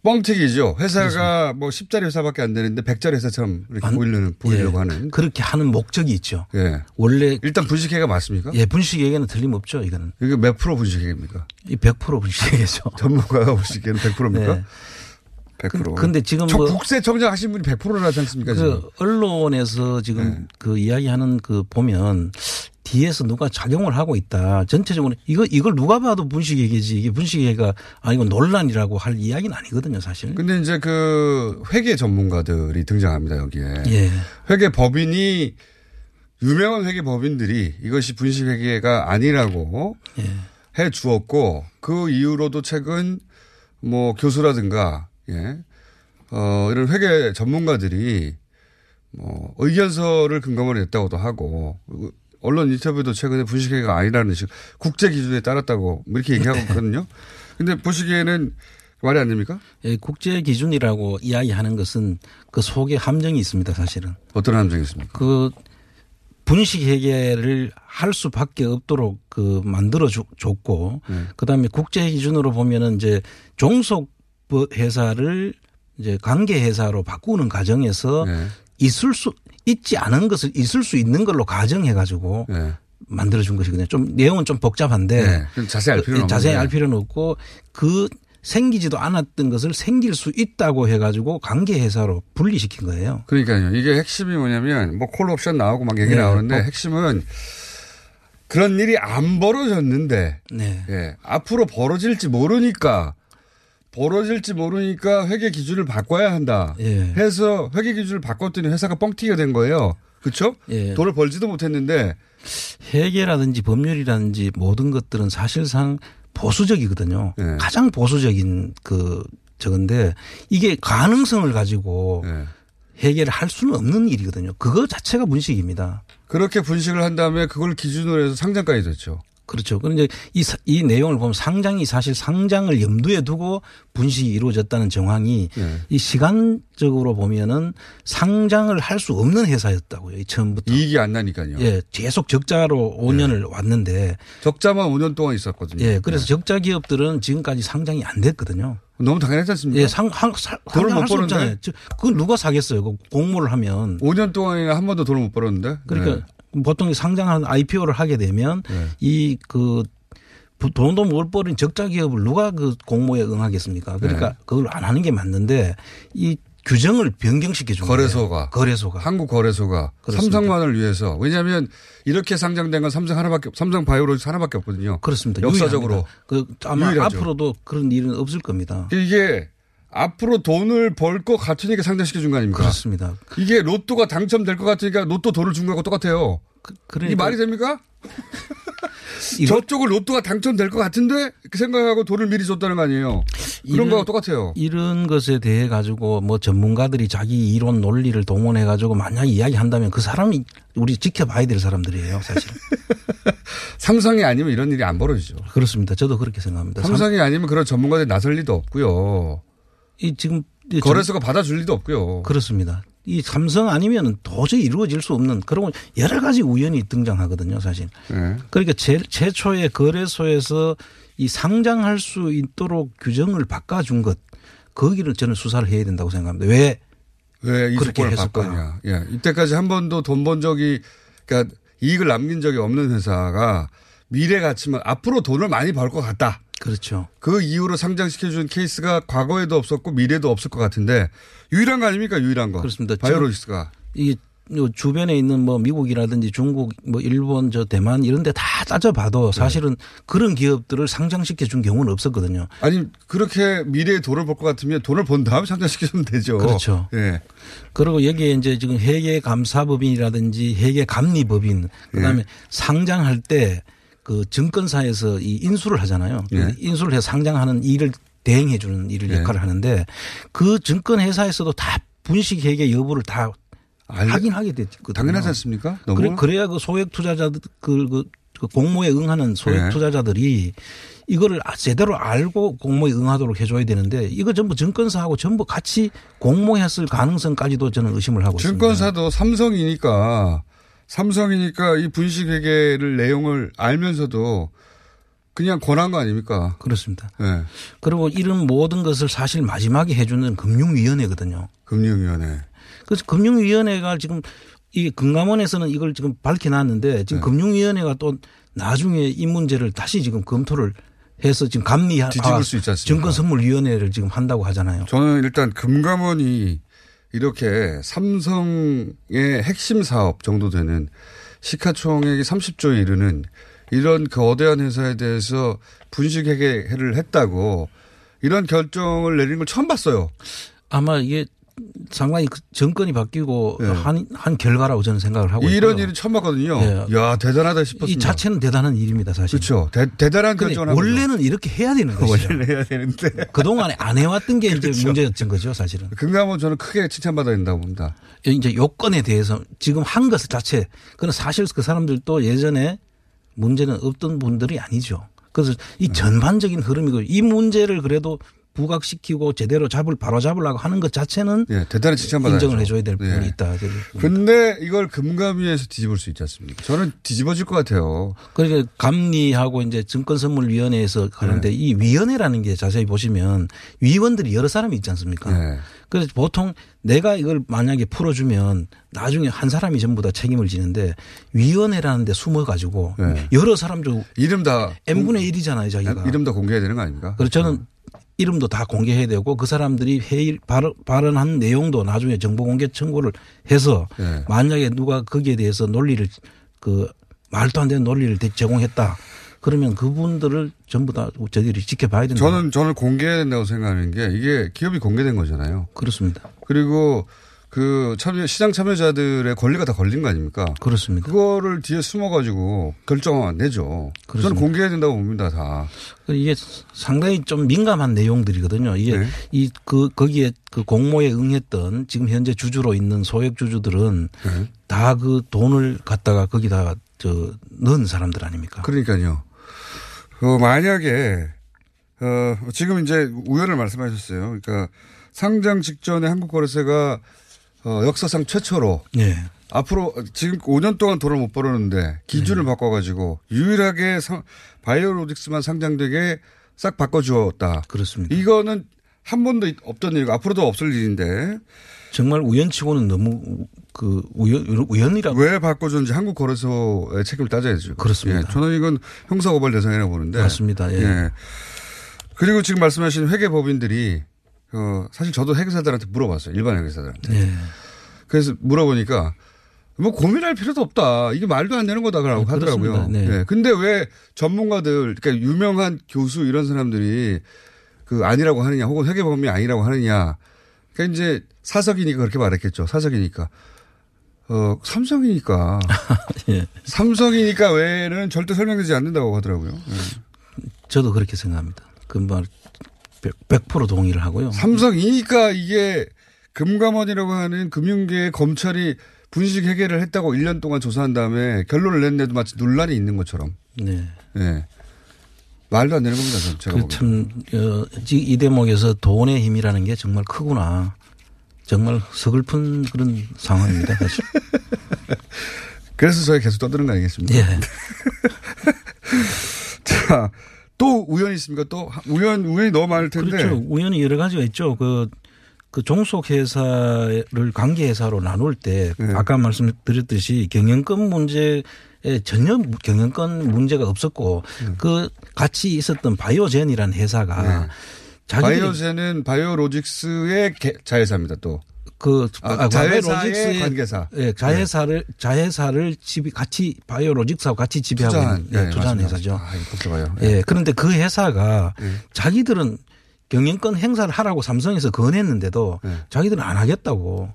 Speaker 10: 뻥튀기죠. 회사가 뭐 10짜리 회사밖에 안 되는데 100짜리 회사처럼 이렇게
Speaker 11: 안-
Speaker 10: 보이려는, 보이려고
Speaker 11: 예.
Speaker 10: 하는.
Speaker 11: 그렇게 하는 목적이 있죠.
Speaker 10: 예.
Speaker 11: 원래
Speaker 10: 일단 분식회계가 맞습니까?
Speaker 11: 예, 분식 회계는 틀림없죠. 이거는
Speaker 10: 이게 몇 프로 분식회계입니까?
Speaker 11: 이100% 분식 회계죠.
Speaker 10: 전문가가 보시기에는 100%입니까?
Speaker 11: 네.
Speaker 10: 100%.
Speaker 11: 근데 지금
Speaker 10: 저
Speaker 11: 뭐-
Speaker 10: 국세청장 하신 분이 100%를 하지 않습니까? 지금?
Speaker 11: 그 언론에서 지금
Speaker 10: 네.
Speaker 11: 그 이야기하는 그 보면 뒤에서 누가 작용을 하고 있다. 전체적으로 이거 이걸 누가 봐도 분식회계지 이게 분식회계가 아니고 논란이라고 할 이야기는 아니거든요, 사실.
Speaker 10: 근데 이제 그 회계 전문가들이 등장합니다 여기에.
Speaker 11: 예.
Speaker 10: 회계 법인이 유명한 회계 법인들이 이것이 분식 회계가 아니라고
Speaker 11: 예.
Speaker 10: 해 주었고 그 이후로도 최근 뭐 교수라든가 예. 어 이런 회계 전문가들이 뭐 의견서를 근거로 냈다고도 하고 언론 인터뷰도 최근에 분식회계가 아니라는 식 국제 기준에 따랐다고 뭐 이렇게 얘기하고 있거든요. 근데 보시기에는 말이 안 됩니까?
Speaker 11: 예, 국제 기준이라고 이야기하는 것은 그 속에 함정이 있습니다, 사실은.
Speaker 10: 어떤 함정이 있습니까?
Speaker 11: 그 분식 회계를 할 수밖에 없도록 그 만들어 줬고
Speaker 10: 네.
Speaker 11: 그다음에 국제 기준으로 보면은 이제 종속 회사를 이제 관계 회사로 바꾸는 과정에서
Speaker 10: 네.
Speaker 11: 있을 수 있지 않은 것을 있을 수 있는 걸로 가정해 가지고
Speaker 10: 네.
Speaker 11: 만들어 준 것이거든요. 좀 내용은 좀 복잡한데
Speaker 10: 네. 자세히 알 필요는
Speaker 11: 그, 자세히. 알 필요는 없고 그 생기지도 않았던 것을 생길 수 있다고 해가지고 관계 회사로 분리시킨 거예요.
Speaker 10: 그러니까요. 이게 핵심이 뭐냐면 뭐 콜옵션 나오고 막 얘기
Speaker 11: 네.
Speaker 10: 나오는데
Speaker 11: 어.
Speaker 10: 핵심은 그런 일이 안 벌어졌는데
Speaker 11: 네.
Speaker 10: 예, 앞으로 벌어질지 모르니까 벌어질지 모르니까 회계 기준을 바꿔야 한다.
Speaker 11: 예.
Speaker 10: 해서 회계 기준을 바꿨더니 회사가 뻥튀기가 된 거예요. 그렇죠?
Speaker 11: 예.
Speaker 10: 돈을 벌지도 못했는데
Speaker 11: 회계라든지 법률이라든지 모든 것들은 사실상 보수적이거든요.
Speaker 10: 네.
Speaker 11: 가장 보수적인 그 저건데 이게 가능성을 가지고
Speaker 10: 네.
Speaker 11: 회계를 할 수는 없는 일이거든요. 그거 자체가 분식입니다.
Speaker 10: 그렇게 분식을 한 다음에 그걸 기준으로 해서 상장까지 됐죠.
Speaker 11: 그렇죠. 그런데 이, 사- 이 내용을 보면 상장이 사실 상장을 염두에 두고 분식이 이루어졌다는 정황이
Speaker 10: 네.
Speaker 11: 이 시간적으로 보면은 상장을 할 수 없는 회사였다고요. 이 처음부터.
Speaker 10: 이익이 안 나니까요.
Speaker 11: 예, 계속 적자로 5년을 왔는데
Speaker 10: 적자만 5년 동안 있었거든요.
Speaker 11: 예, 그래서 적자 기업들은 지금까지 상장이 안 됐거든요.
Speaker 10: 너무 당연하지 않습니까?
Speaker 11: 예, 상, 상, 상,
Speaker 10: 돈을 못.
Speaker 11: 저- 그건 누가 사겠어요. 그 공모를 하면.
Speaker 10: 5년 동안이나 한 번도 돈을 못 벌었는데.
Speaker 11: 그러니까
Speaker 10: 네.
Speaker 11: 보통 상장하는 IPO를 하게 되면
Speaker 10: 네.
Speaker 11: 이그 돈도 못 버린 적자 기업을 누가 그 공모에 응하겠습니까? 그러니까
Speaker 10: 네.
Speaker 11: 그걸 안 하는 게 맞는데 이 규정을 변경시켜 준
Speaker 10: 거래소가.
Speaker 11: 거예요. 거래소가.
Speaker 10: 한국 거래소가
Speaker 11: 그렇습니다.
Speaker 10: 삼성만을 위해서 왜냐하면 이렇게 상장된 건 삼성 하나밖에 삼성 바이오로직 하나밖에 없거든요.
Speaker 11: 그렇습니다.
Speaker 10: 역사적으로
Speaker 11: 유일합니다. 그 아마
Speaker 10: 유일하죠.
Speaker 11: 앞으로도 그런 일은 없을 겁니다.
Speaker 10: 이게 앞으로 돈을 벌 것 같으니까 상장시켜 준 거 아닙니까?
Speaker 11: 그렇습니다.
Speaker 10: 이게 로또가 당첨될 것 같으니까 로또 돈을 준 거하고 똑같아요.
Speaker 11: 그러니까
Speaker 10: 이 말이 됩니까? 저쪽을 로또가 당첨될 것 같은데 그 생각하고 돈을 미리 줬다는 거 아니에요. 그런
Speaker 11: 이런-
Speaker 10: 거하고 똑같아요.
Speaker 11: 이런 것에 대해 가지고 뭐 전문가들이 자기 이론 논리를 동원해 가지고 만약 이야기한다면 그 사람이 우리 지켜봐야 될 사람들이에요, 사실.
Speaker 10: 삼성이 아니면 이런 일이 안 벌어지죠.
Speaker 11: 그렇습니다. 저도 그렇게 생각합니다.
Speaker 10: 삼성이 아니면 그런 전문가들이 나설 리도 없고요.
Speaker 11: 이 지금 이
Speaker 10: 거래소가 받아줄 리도 없고요.
Speaker 11: 그렇습니다. 이 삼성 아니면 도저히 이루어질 수 없는 그런 여러 가지 우연이 등장하거든요, 사실.
Speaker 10: 네.
Speaker 11: 그러니까 제, 최초에 거래소에서 이 상장할 수 있도록 규정을 바꿔준 것 거기를 저는 수사를 해야 된다고 생각합니다. 왜?
Speaker 10: 왜이
Speaker 11: 그렇게 했을까?
Speaker 10: 예. 이때까지 한 번도 돈 번 적이, 그러니까 이익을 남긴 적이 없는 회사가 미래 가치만 앞으로 돈을 많이 벌 것 같다.
Speaker 11: 그렇죠.
Speaker 10: 그 이후로 상장시켜준 케이스가 과거에도 없었고 미래도 없을 것 같은데 유일한 거 아닙니까? 유일한 거.
Speaker 11: 그렇습니다.
Speaker 10: 바이오로직스가.
Speaker 11: 이게 요 주변에 있는 뭐 미국이라든지 중국, 뭐 일본, 저 대만 이런 데 다 따져봐도 사실은 그런 기업들을 상장시켜 준 경우는 없었거든요.
Speaker 10: 아니 그렇게 미래에 돈을 벌 것 같으면 돈을 번 다음에 상장시켜 주면 되죠.
Speaker 11: 그렇죠.
Speaker 10: 예.
Speaker 11: 그리고 여기에 이제 지금 회계 감사법인이라든지 회계 감리법인 그다음에
Speaker 10: 예.
Speaker 11: 상장할 때 그 증권사에서 이 인수를 하잖아요.
Speaker 10: 예.
Speaker 11: 인수를 해서 상장하는 일을 대행해 주는 일을
Speaker 10: 예.
Speaker 11: 역할을 하는데 그 증권회사에서도 다 분식 회계 여부를 다 확인하게 됐거든요.
Speaker 10: 당연하지 않습니까? 너무.
Speaker 11: 그래, 그래야 그 소액 투자자들 그, 그, 그 공모에 응하는 소액
Speaker 10: 네.
Speaker 11: 투자자들이 이거를 아- 제대로 알고 공모에 응하도록 해줘야 되는데 이거 전부 증권사하고 전부 같이 공모했을 가능성까지도 저는 의심을 하고 있습니다.
Speaker 10: 증권사도 삼성이니까 삼성이니까 이 분식 회계를 내용을 알면서도 그냥 권한 거 아닙니까?
Speaker 11: 그렇습니다.
Speaker 10: 네.
Speaker 11: 그리고 이런 모든 것을 사실 마지막에 해주는 금융위원회거든요.
Speaker 10: 금융위원회.
Speaker 11: 그래서 금융위원회가 지금 이 금감원에서는 이걸 지금 밝혀놨는데
Speaker 10: 네.
Speaker 11: 지금 금융위원회가 또 나중에 이 문제를 다시 지금 검토를 해서 지금 감리
Speaker 10: 뒤집을 수 있지 않습니까?
Speaker 11: 증권선물위원회를 지금 한다고 하잖아요.
Speaker 10: 저는 일단 금감원이 이렇게 삼성의 핵심 사업 정도 되는 시가총액이 30조에 이르는 이런 거대한 회사에 대해서 분식회계를 했다고 이런 결정을 내린 걸 처음 봤어요.
Speaker 11: 아마 이게 상당히 그 정권이 바뀌고
Speaker 10: 네.
Speaker 11: 한, 한 결과라고 저는 생각을 하고
Speaker 10: 이런
Speaker 11: 있고요.
Speaker 10: 일은 처음 봤거든요.
Speaker 11: 네.
Speaker 10: 야 대단하다 싶었습니다.
Speaker 11: 이 자체는 대단한 일입니다, 사실.
Speaker 10: 그렇죠. 대, 대단한 결정을 한 거죠.
Speaker 11: 원래는 이렇게 해야 되는 것이죠.
Speaker 10: 원래는 해야 되는데.
Speaker 11: 그동안에 안 해왔던 게 이제
Speaker 10: 그렇죠.
Speaker 11: 문제였던 거죠, 사실은.
Speaker 10: 금감원 저는 크게 칭찬받아야 된다고 봅니다.
Speaker 11: 이제 요건에 대해서 지금 한 것 자체, 그건 사실 그 사람들도 예전에 문제는 없던 분들이 아니죠. 그래서 이
Speaker 10: 네.
Speaker 11: 전반적인 흐름이고 이 문제를 그래도 부각시키고 제대로 잡을 바로 잡으려고 하는 것 자체는
Speaker 10: 예, 대단히 칭찬받아야죠.
Speaker 11: 인정을 해줘야 될 부분이
Speaker 10: 예.
Speaker 11: 있다.
Speaker 10: 근데 이걸 금감위에서 뒤집을 수 있지 않습니까? 저는 뒤집어질 것 같아요.
Speaker 11: 그러니까 감리하고 이제 증권선물위원회에서 가는데
Speaker 10: 네.
Speaker 11: 이 위원회라는 게 자세히 보시면 위원들이 여러 사람이 있지 않습니까?
Speaker 10: 네.
Speaker 11: 그래서 보통 내가 이걸 만약에 풀어주면 나중에 한 사람이 전부 다 책임을 지는데 위원회라는 데 숨어가지고
Speaker 10: 네.
Speaker 11: 여러 사람들
Speaker 10: 이름 다
Speaker 11: M분의 1이잖아요, 자기가.
Speaker 10: 이름 다 공개해야 되는 거 아닙니까?
Speaker 11: 그래서 저는 이름도 다 공개해야 되고 그 사람들이 회의 발언, 발언 한 내용도 나중에 정보 공개 청구를 해서
Speaker 10: 네.
Speaker 11: 만약에 누가 거기에 대해서 논리를 그 말도 안 되는 논리를 대- 제공했다. 그러면 그분들을 전부 다 저희들이 지켜봐야 된다.
Speaker 10: 저는 저는 공개해야 된다고 생각하는 게 이게 기업이 공개된 거잖아요.
Speaker 11: 그렇습니다.
Speaker 10: 그리고 그 참여 시장 참여자들의 권리가 다 걸린 거 아닙니까?
Speaker 11: 그렇습니다.
Speaker 10: 그거를 뒤에 숨어가지고 결정 안 내죠. 저는
Speaker 11: 그렇습니다.
Speaker 10: 공개해야 된다고 봅니다. 다.
Speaker 11: 이게 상당히 좀 민감한 내용들이거든요. 이게
Speaker 10: 네.
Speaker 11: 이그 거기에 그 공모에 응했던 지금 현재 주주로 있는 소액 주주들은
Speaker 10: 네.
Speaker 11: 다그 돈을 갖다가 거기다 저 넣은 사람들 아닙니까?
Speaker 10: 그러니까요. 어, 만약에 어, 지금 이제 우연을 말씀하셨어요. 그러니까 상장 직전에 한국거래세가 어, 역사상 최초로
Speaker 11: 네.
Speaker 10: 앞으로 지금 5년 동안 돈을 못 벌었는데 기준을 바꿔가지고 유일하게 상- 바이오로직스만 상장되게 싹 바꿔주었다.
Speaker 11: 그렇습니다.
Speaker 10: 이거는 한 번도 없던 일이고 앞으로도 없을 일인데
Speaker 11: 정말 우연치고는 너무 그 우연 우연이라고
Speaker 10: 왜 바꿔줬는지 한국 거래소의 책임을 따져야죠.
Speaker 11: 그렇습니다.
Speaker 10: 예, 저는 이건 형사고발 대상이라고 보는데
Speaker 11: 맞습니다. 예.
Speaker 10: 그리고 지금 말씀하신 회계 법인들이 어, 사실 저도 회계사들한테 물어봤어요. 일반 회계사들한테.
Speaker 11: 예.
Speaker 10: 그래서 물어보니까 뭐 고민할 필요도 없다. 이게 말도 안 되는 거다라고
Speaker 11: 네,
Speaker 10: 하더라고요.
Speaker 11: 그렇습니다. 네.
Speaker 10: 예. 근데 왜 전문가들, 그러니까 유명한 교수 이런 사람들이 그 아니라고 하느냐, 혹은 회계법인이 아니라고 하느냐. 그러니까 이제 사석이니까 그렇게 말했겠죠. 사석이니까. 어, 삼성이니까.
Speaker 11: 예.
Speaker 10: 삼성이니까 외에는 절대 설명되지 않는다고 하더라고요. 예.
Speaker 11: 저도 그렇게 생각합니다. 그말 100% 동의를 하고요.
Speaker 10: 삼성이니까 이게 금감원이라고 하는 금융계의 검찰이 분식 회계를 했다고 1년 동안 조사한 다음에 결론을 냈는데도 마치 논란이 있는 것처럼.
Speaker 11: 네.
Speaker 10: 예. 말도 안 되는 겁니다. 제가 보기엔.
Speaker 11: 그참 어, 이 대목에서 돈의 힘이라는 게 정말 크구나. 정말 서글픈 그런 상황입니다. 사실.
Speaker 10: 그래서 저희 계속 떠드는 거 아니겠습니까?
Speaker 11: 예.
Speaker 10: 자, 또 우연이 있습니까? 또 우연, 우연이 너무 많을 텐데.
Speaker 11: 그렇죠. 우연히 여러 가지가 있죠. 그, 그 종속 회사를 관계 회사로 나눌 때
Speaker 10: 네.
Speaker 11: 아까 말씀드렸듯이 경영권 문제에 전혀 경영권 문제가 없었고 그 같이 있었던 바이오젠이라는 회사가
Speaker 10: 네. 바이오젠은 바이오로직스의 개- 자회사입니다. 또.
Speaker 11: 그
Speaker 10: 아,
Speaker 11: 아,
Speaker 10: 자회사의 관계사.
Speaker 11: 예, 자회사를 자회사를 지배 같이 바이오로직스하고 같이 지배하고
Speaker 10: 투자한,
Speaker 11: 있는 예,
Speaker 10: 네,
Speaker 11: 투자한
Speaker 10: 맞습니다.
Speaker 11: 회사죠.
Speaker 10: 아, 복잡해요.
Speaker 11: 예. 그런데 그 회사가
Speaker 10: 예.
Speaker 11: 자기들은 경영권 행사를 하라고 삼성에서 권했는데도
Speaker 10: 네.
Speaker 11: 자기들은 안 하겠다고.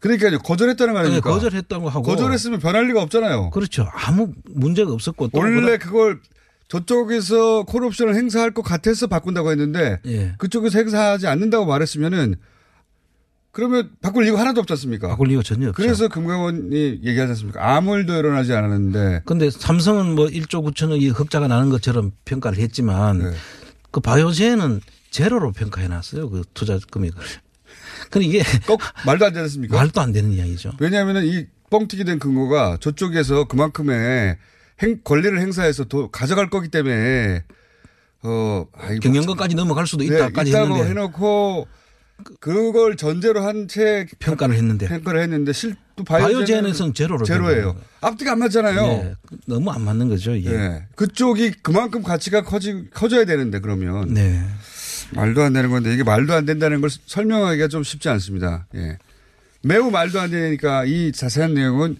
Speaker 10: 그러니까요. 거절했다는 거 아닙니까?
Speaker 11: 예, 거절했다고 하고.
Speaker 10: 거절했으면 변할 리가 없잖아요.
Speaker 11: 그렇죠. 아무 문제가 없었고. 또
Speaker 10: 원래 그걸 저쪽에서 콜옵션을 행사할 것 같아서 바꾼다고 했는데
Speaker 11: 예.
Speaker 10: 그쪽에서 행사하지 않는다고 말했으면은 그러면 바꿀 이유가 하나도 없지 않습니까?
Speaker 11: 바꿀 이유가 전혀 없죠.
Speaker 10: 그래서 금감원이 얘기하지 않습니까? 아무 일도 일어나지 않았는데
Speaker 11: 근데 삼성은 뭐 1조 9천억이 흑자가 나는 것처럼 평가를 했지만
Speaker 10: 네.
Speaker 11: 그 바이오젠은 제로로 평가해 놨어요. 그 투자 금액을. 근데 이게
Speaker 10: 꼭 말도 안 되지 않습니까?
Speaker 11: 말도 안 되는 이야기죠.
Speaker 10: 왜냐하면 이 뻥튀기 된 근거가 저쪽에서 그만큼의 행, 권리를 행사해서 도, 가져갈 거기 때문에 어 아이,
Speaker 11: 경영권까지 넘어갈 수도
Speaker 10: 네,
Speaker 11: 있다까지
Speaker 10: 있다고
Speaker 11: 했는데
Speaker 10: 해놓고 그걸 전제로 한 채
Speaker 11: 평가를 했는데
Speaker 10: 평가를 했는데 실또
Speaker 11: 바이오젠에서는 제로로
Speaker 10: 제로예요. 앞뒤가 안 맞잖아요.
Speaker 11: 네, 너무 안 맞는 거죠 이게.
Speaker 10: 네. 그쪽이 그만큼 가치가 커지, 커져야 되는데 그러면
Speaker 11: 네.
Speaker 10: 말도 안 되는 건데 이게 말도 안 된다는 걸 설명하기가 좀 쉽지 않습니다. 예. 매우 말도 안 되니까 이 자세한 내용은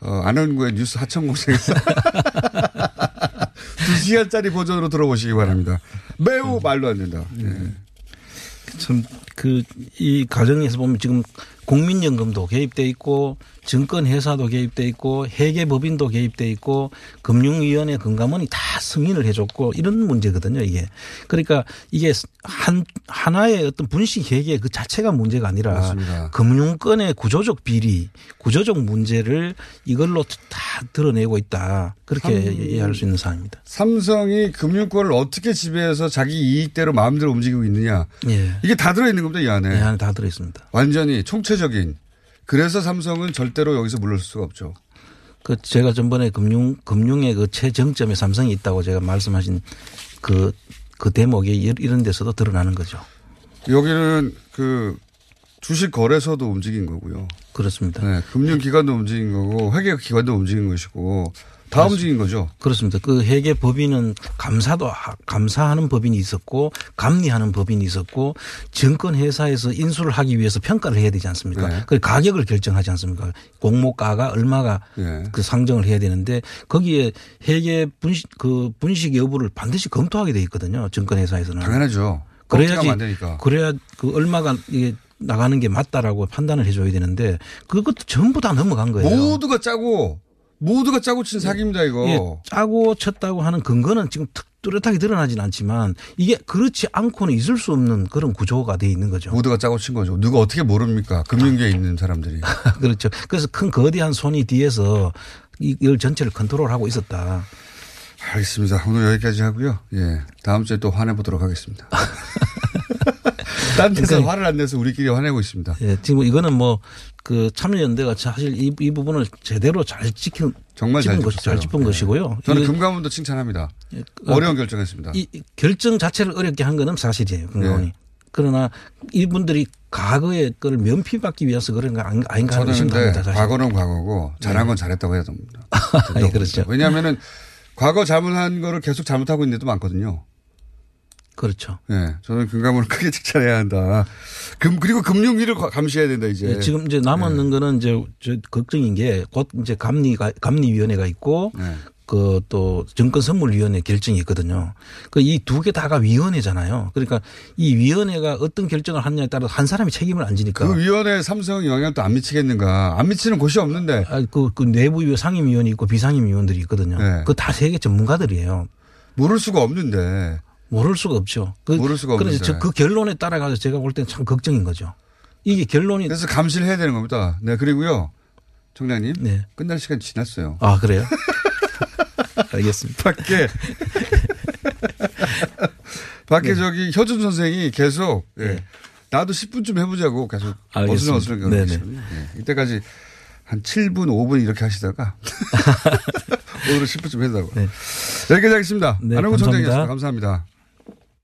Speaker 10: 어, 안원구의 뉴스 하천공장에서 두 시간짜리 버전으로 들어보시기 바랍니다. 매우 말도 안 된다. 예.
Speaker 11: 참, 그, 이 과정에서 보면 지금 국민연금도 개입돼 있고 증권회사도 개입돼 있고 회계법인도 개입돼 있고 금융위원회 금감원이 다 승인을 해줬고 이런 문제거든요 이게 그러니까 이게 한 하나의 어떤 분식 회계 그 자체가 문제가 아니라
Speaker 10: 맞습니다.
Speaker 11: 금융권의 구조적 비리 구조적 문제를 이걸로 다 드러내고 있다 그렇게
Speaker 10: 삼-
Speaker 11: 이해할 수 있는 사안입니다.
Speaker 10: 삼성이 금융권을 어떻게 지배해서 자기 이익대로 마음대로 움직이고 있느냐.
Speaker 11: 예.
Speaker 10: 이게 다 들어 있는 겁니다, 이 안에.
Speaker 11: 네, 안에 다 들어 있습니다.
Speaker 10: 완전히 총체적인. 그래서 삼성은 절대로 여기서 물러설 수가 없죠.
Speaker 11: 그 제가 전번에 금융 금융의 그 최정점에 삼성이 있다고 제가 말씀하신 그그 대목이 이- 이런 데서도 드러나는 거죠.
Speaker 10: 여기는 그 주식 거래소도 움직인 거고요.
Speaker 11: 그렇습니다.
Speaker 10: 네, 금융기관도 움직인 거고 회계기관도 움직인 것이고 다 움직인 거죠.
Speaker 11: 그렇습니다. 그 회계 법인은 감사도 하- 감사하는 법인이 있었고 감리하는 법인이 있었고 증권 회사에서 인수를 하기 위해서 평가를 해야 되지 않습니까?
Speaker 10: 네.
Speaker 11: 그 가격을 결정하지 않습니까? 공모가가 얼마가
Speaker 10: 네.
Speaker 11: 그 상정을 해야 되는데 거기에 회계 분식 그 분식 여부를 반드시 검토하게 돼 있거든요. 증권 회사에서는.
Speaker 10: 당연하죠.
Speaker 11: 그래야지. 그래야 그 얼마가 이게 나가는 게 맞다라고 판단을 해줘야 되는데 그것도 전부 다 넘어간 거예요.
Speaker 10: 모두가 짜고 모두가 짜고 친 사기입니다 이거.
Speaker 11: 예, 짜고 쳤다고 하는 근거는 지금 툭 뚜렷하게 드러나진 않지만 이게 그렇지 않고는 있을 수 없는 그런 구조가 돼 있는 거죠.
Speaker 10: 모두가 짜고 친 거죠. 누가 어떻게 모릅니까? 금융계에 있는 사람들이.
Speaker 11: 그렇죠. 그래서 큰 거대한 손이 뒤에서 이걸 전체를 컨트롤하고 있었다.
Speaker 10: 알겠습니다. 오늘 여기까지 하고요. 예. 다음 주에 또 화내보도록 하겠습니다. 딴 데서
Speaker 11: 그러니까
Speaker 10: 화를 안 내서 우리끼리 화내고 있습니다.
Speaker 11: 예, 지금 이거는 뭐 그 참여연대가 사실 이, 이 부분을 제대로 잘 지킨
Speaker 10: 정말 잘
Speaker 11: 것, 잘. 짚은
Speaker 10: 예.
Speaker 11: 것이고요.
Speaker 10: 저는 금감원도 칭찬합니다.
Speaker 11: 그-
Speaker 10: 어려운 결정했습니다.
Speaker 11: 이 이 결정 자체를 어렵게 한 거는 사실이에요. 금감원이.
Speaker 10: 네.
Speaker 11: 그러나 이분들이 과거의 걸 면피받기 위해서 그런 거 아닌가 하는. 사실.
Speaker 10: 과거는 과거고 잘한
Speaker 11: 네.
Speaker 10: 건 잘했다고 해야 됩니다.
Speaker 11: 예, 그렇죠.
Speaker 10: 왜냐하면은 과거 잘못한 거를 계속 잘못하고 있는 데도 많거든요.
Speaker 11: 그렇죠.
Speaker 10: 예. 저는 금감원을 크게 칭찬해야 한다. 금, 그리고 금융위를 과- 감시해야 된다, 이제.
Speaker 11: 예, 지금 이제 남았는 거는 이제 저 걱정인 게 곧 이제 감리가 감리위원회가 있고
Speaker 10: 네.
Speaker 11: 그또 증권선물위원회 결정이 있거든요. 그 이 두 개 다가 위원회잖아요. 그러니까 이 위원회가 어떤 결정을 하느냐에 따라 한 사람이 책임을 안 지니까.
Speaker 10: 그 위원회 삼성 영향 또안 미치겠는가. 안 미치는 곳이 없는데.
Speaker 11: 아, 그, 그 내부 위원 상임위원이 있고 비상임위원들이 있거든요.
Speaker 10: 네.
Speaker 11: 그다 세계 전문가들이에요.
Speaker 10: 모를 수가 없는데.
Speaker 11: 모를 수가 없죠. 그,
Speaker 10: 모를 수가
Speaker 11: 그래서
Speaker 10: 없는데.
Speaker 11: 저그 결론에 따라가서 제가 볼 때는 참 걱정인 거죠. 이게 결론이.
Speaker 10: 그래서 감시를 해야 되는 겁니다. 네. 그리고요. 총장님.
Speaker 11: 네.
Speaker 10: 끝날 시간 지났어요.
Speaker 11: 아, 그래요? 알겠습니다.
Speaker 10: 밖에. 밖에 저기 혀준 선생이 계속. 예. 나도 10분쯤 해보자고 계속. 어슬렁 어슬렁
Speaker 11: 네네.
Speaker 10: 그러시거든요. 예. 이때까지 한 7분, 5분 이렇게 하시다가 오늘은 10분쯤 해달라고.
Speaker 11: 네.
Speaker 10: 여기까지 하겠습니다.
Speaker 11: 네,
Speaker 10: 안홍구 총장이었습니다.
Speaker 11: 감사합니다.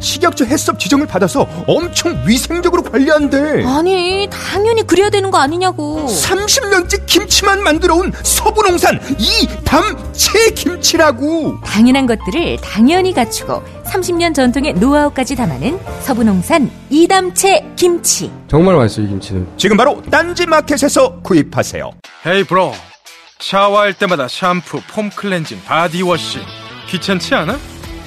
Speaker 12: 식약처 해썹 지정을 받아서 엄청 위생적으로 관리한대.
Speaker 13: 아니, 당연히 그래야 되는 거 아니냐고.
Speaker 12: 30년째 김치만 만들어온 서부농산 이담채 김치라고.
Speaker 13: 당연한 것들을 당연히 갖추고 30년 전통의 노하우까지 담아낸 서부농산 이담채 김치.
Speaker 14: 정말 맛있어요, 이 김치는.
Speaker 12: 지금 바로 딴지마켓에서 구입하세요.
Speaker 15: 헤이 브로 샤워할 때마다 샴푸, 폼 클렌징, 바디워시 귀찮지 않아?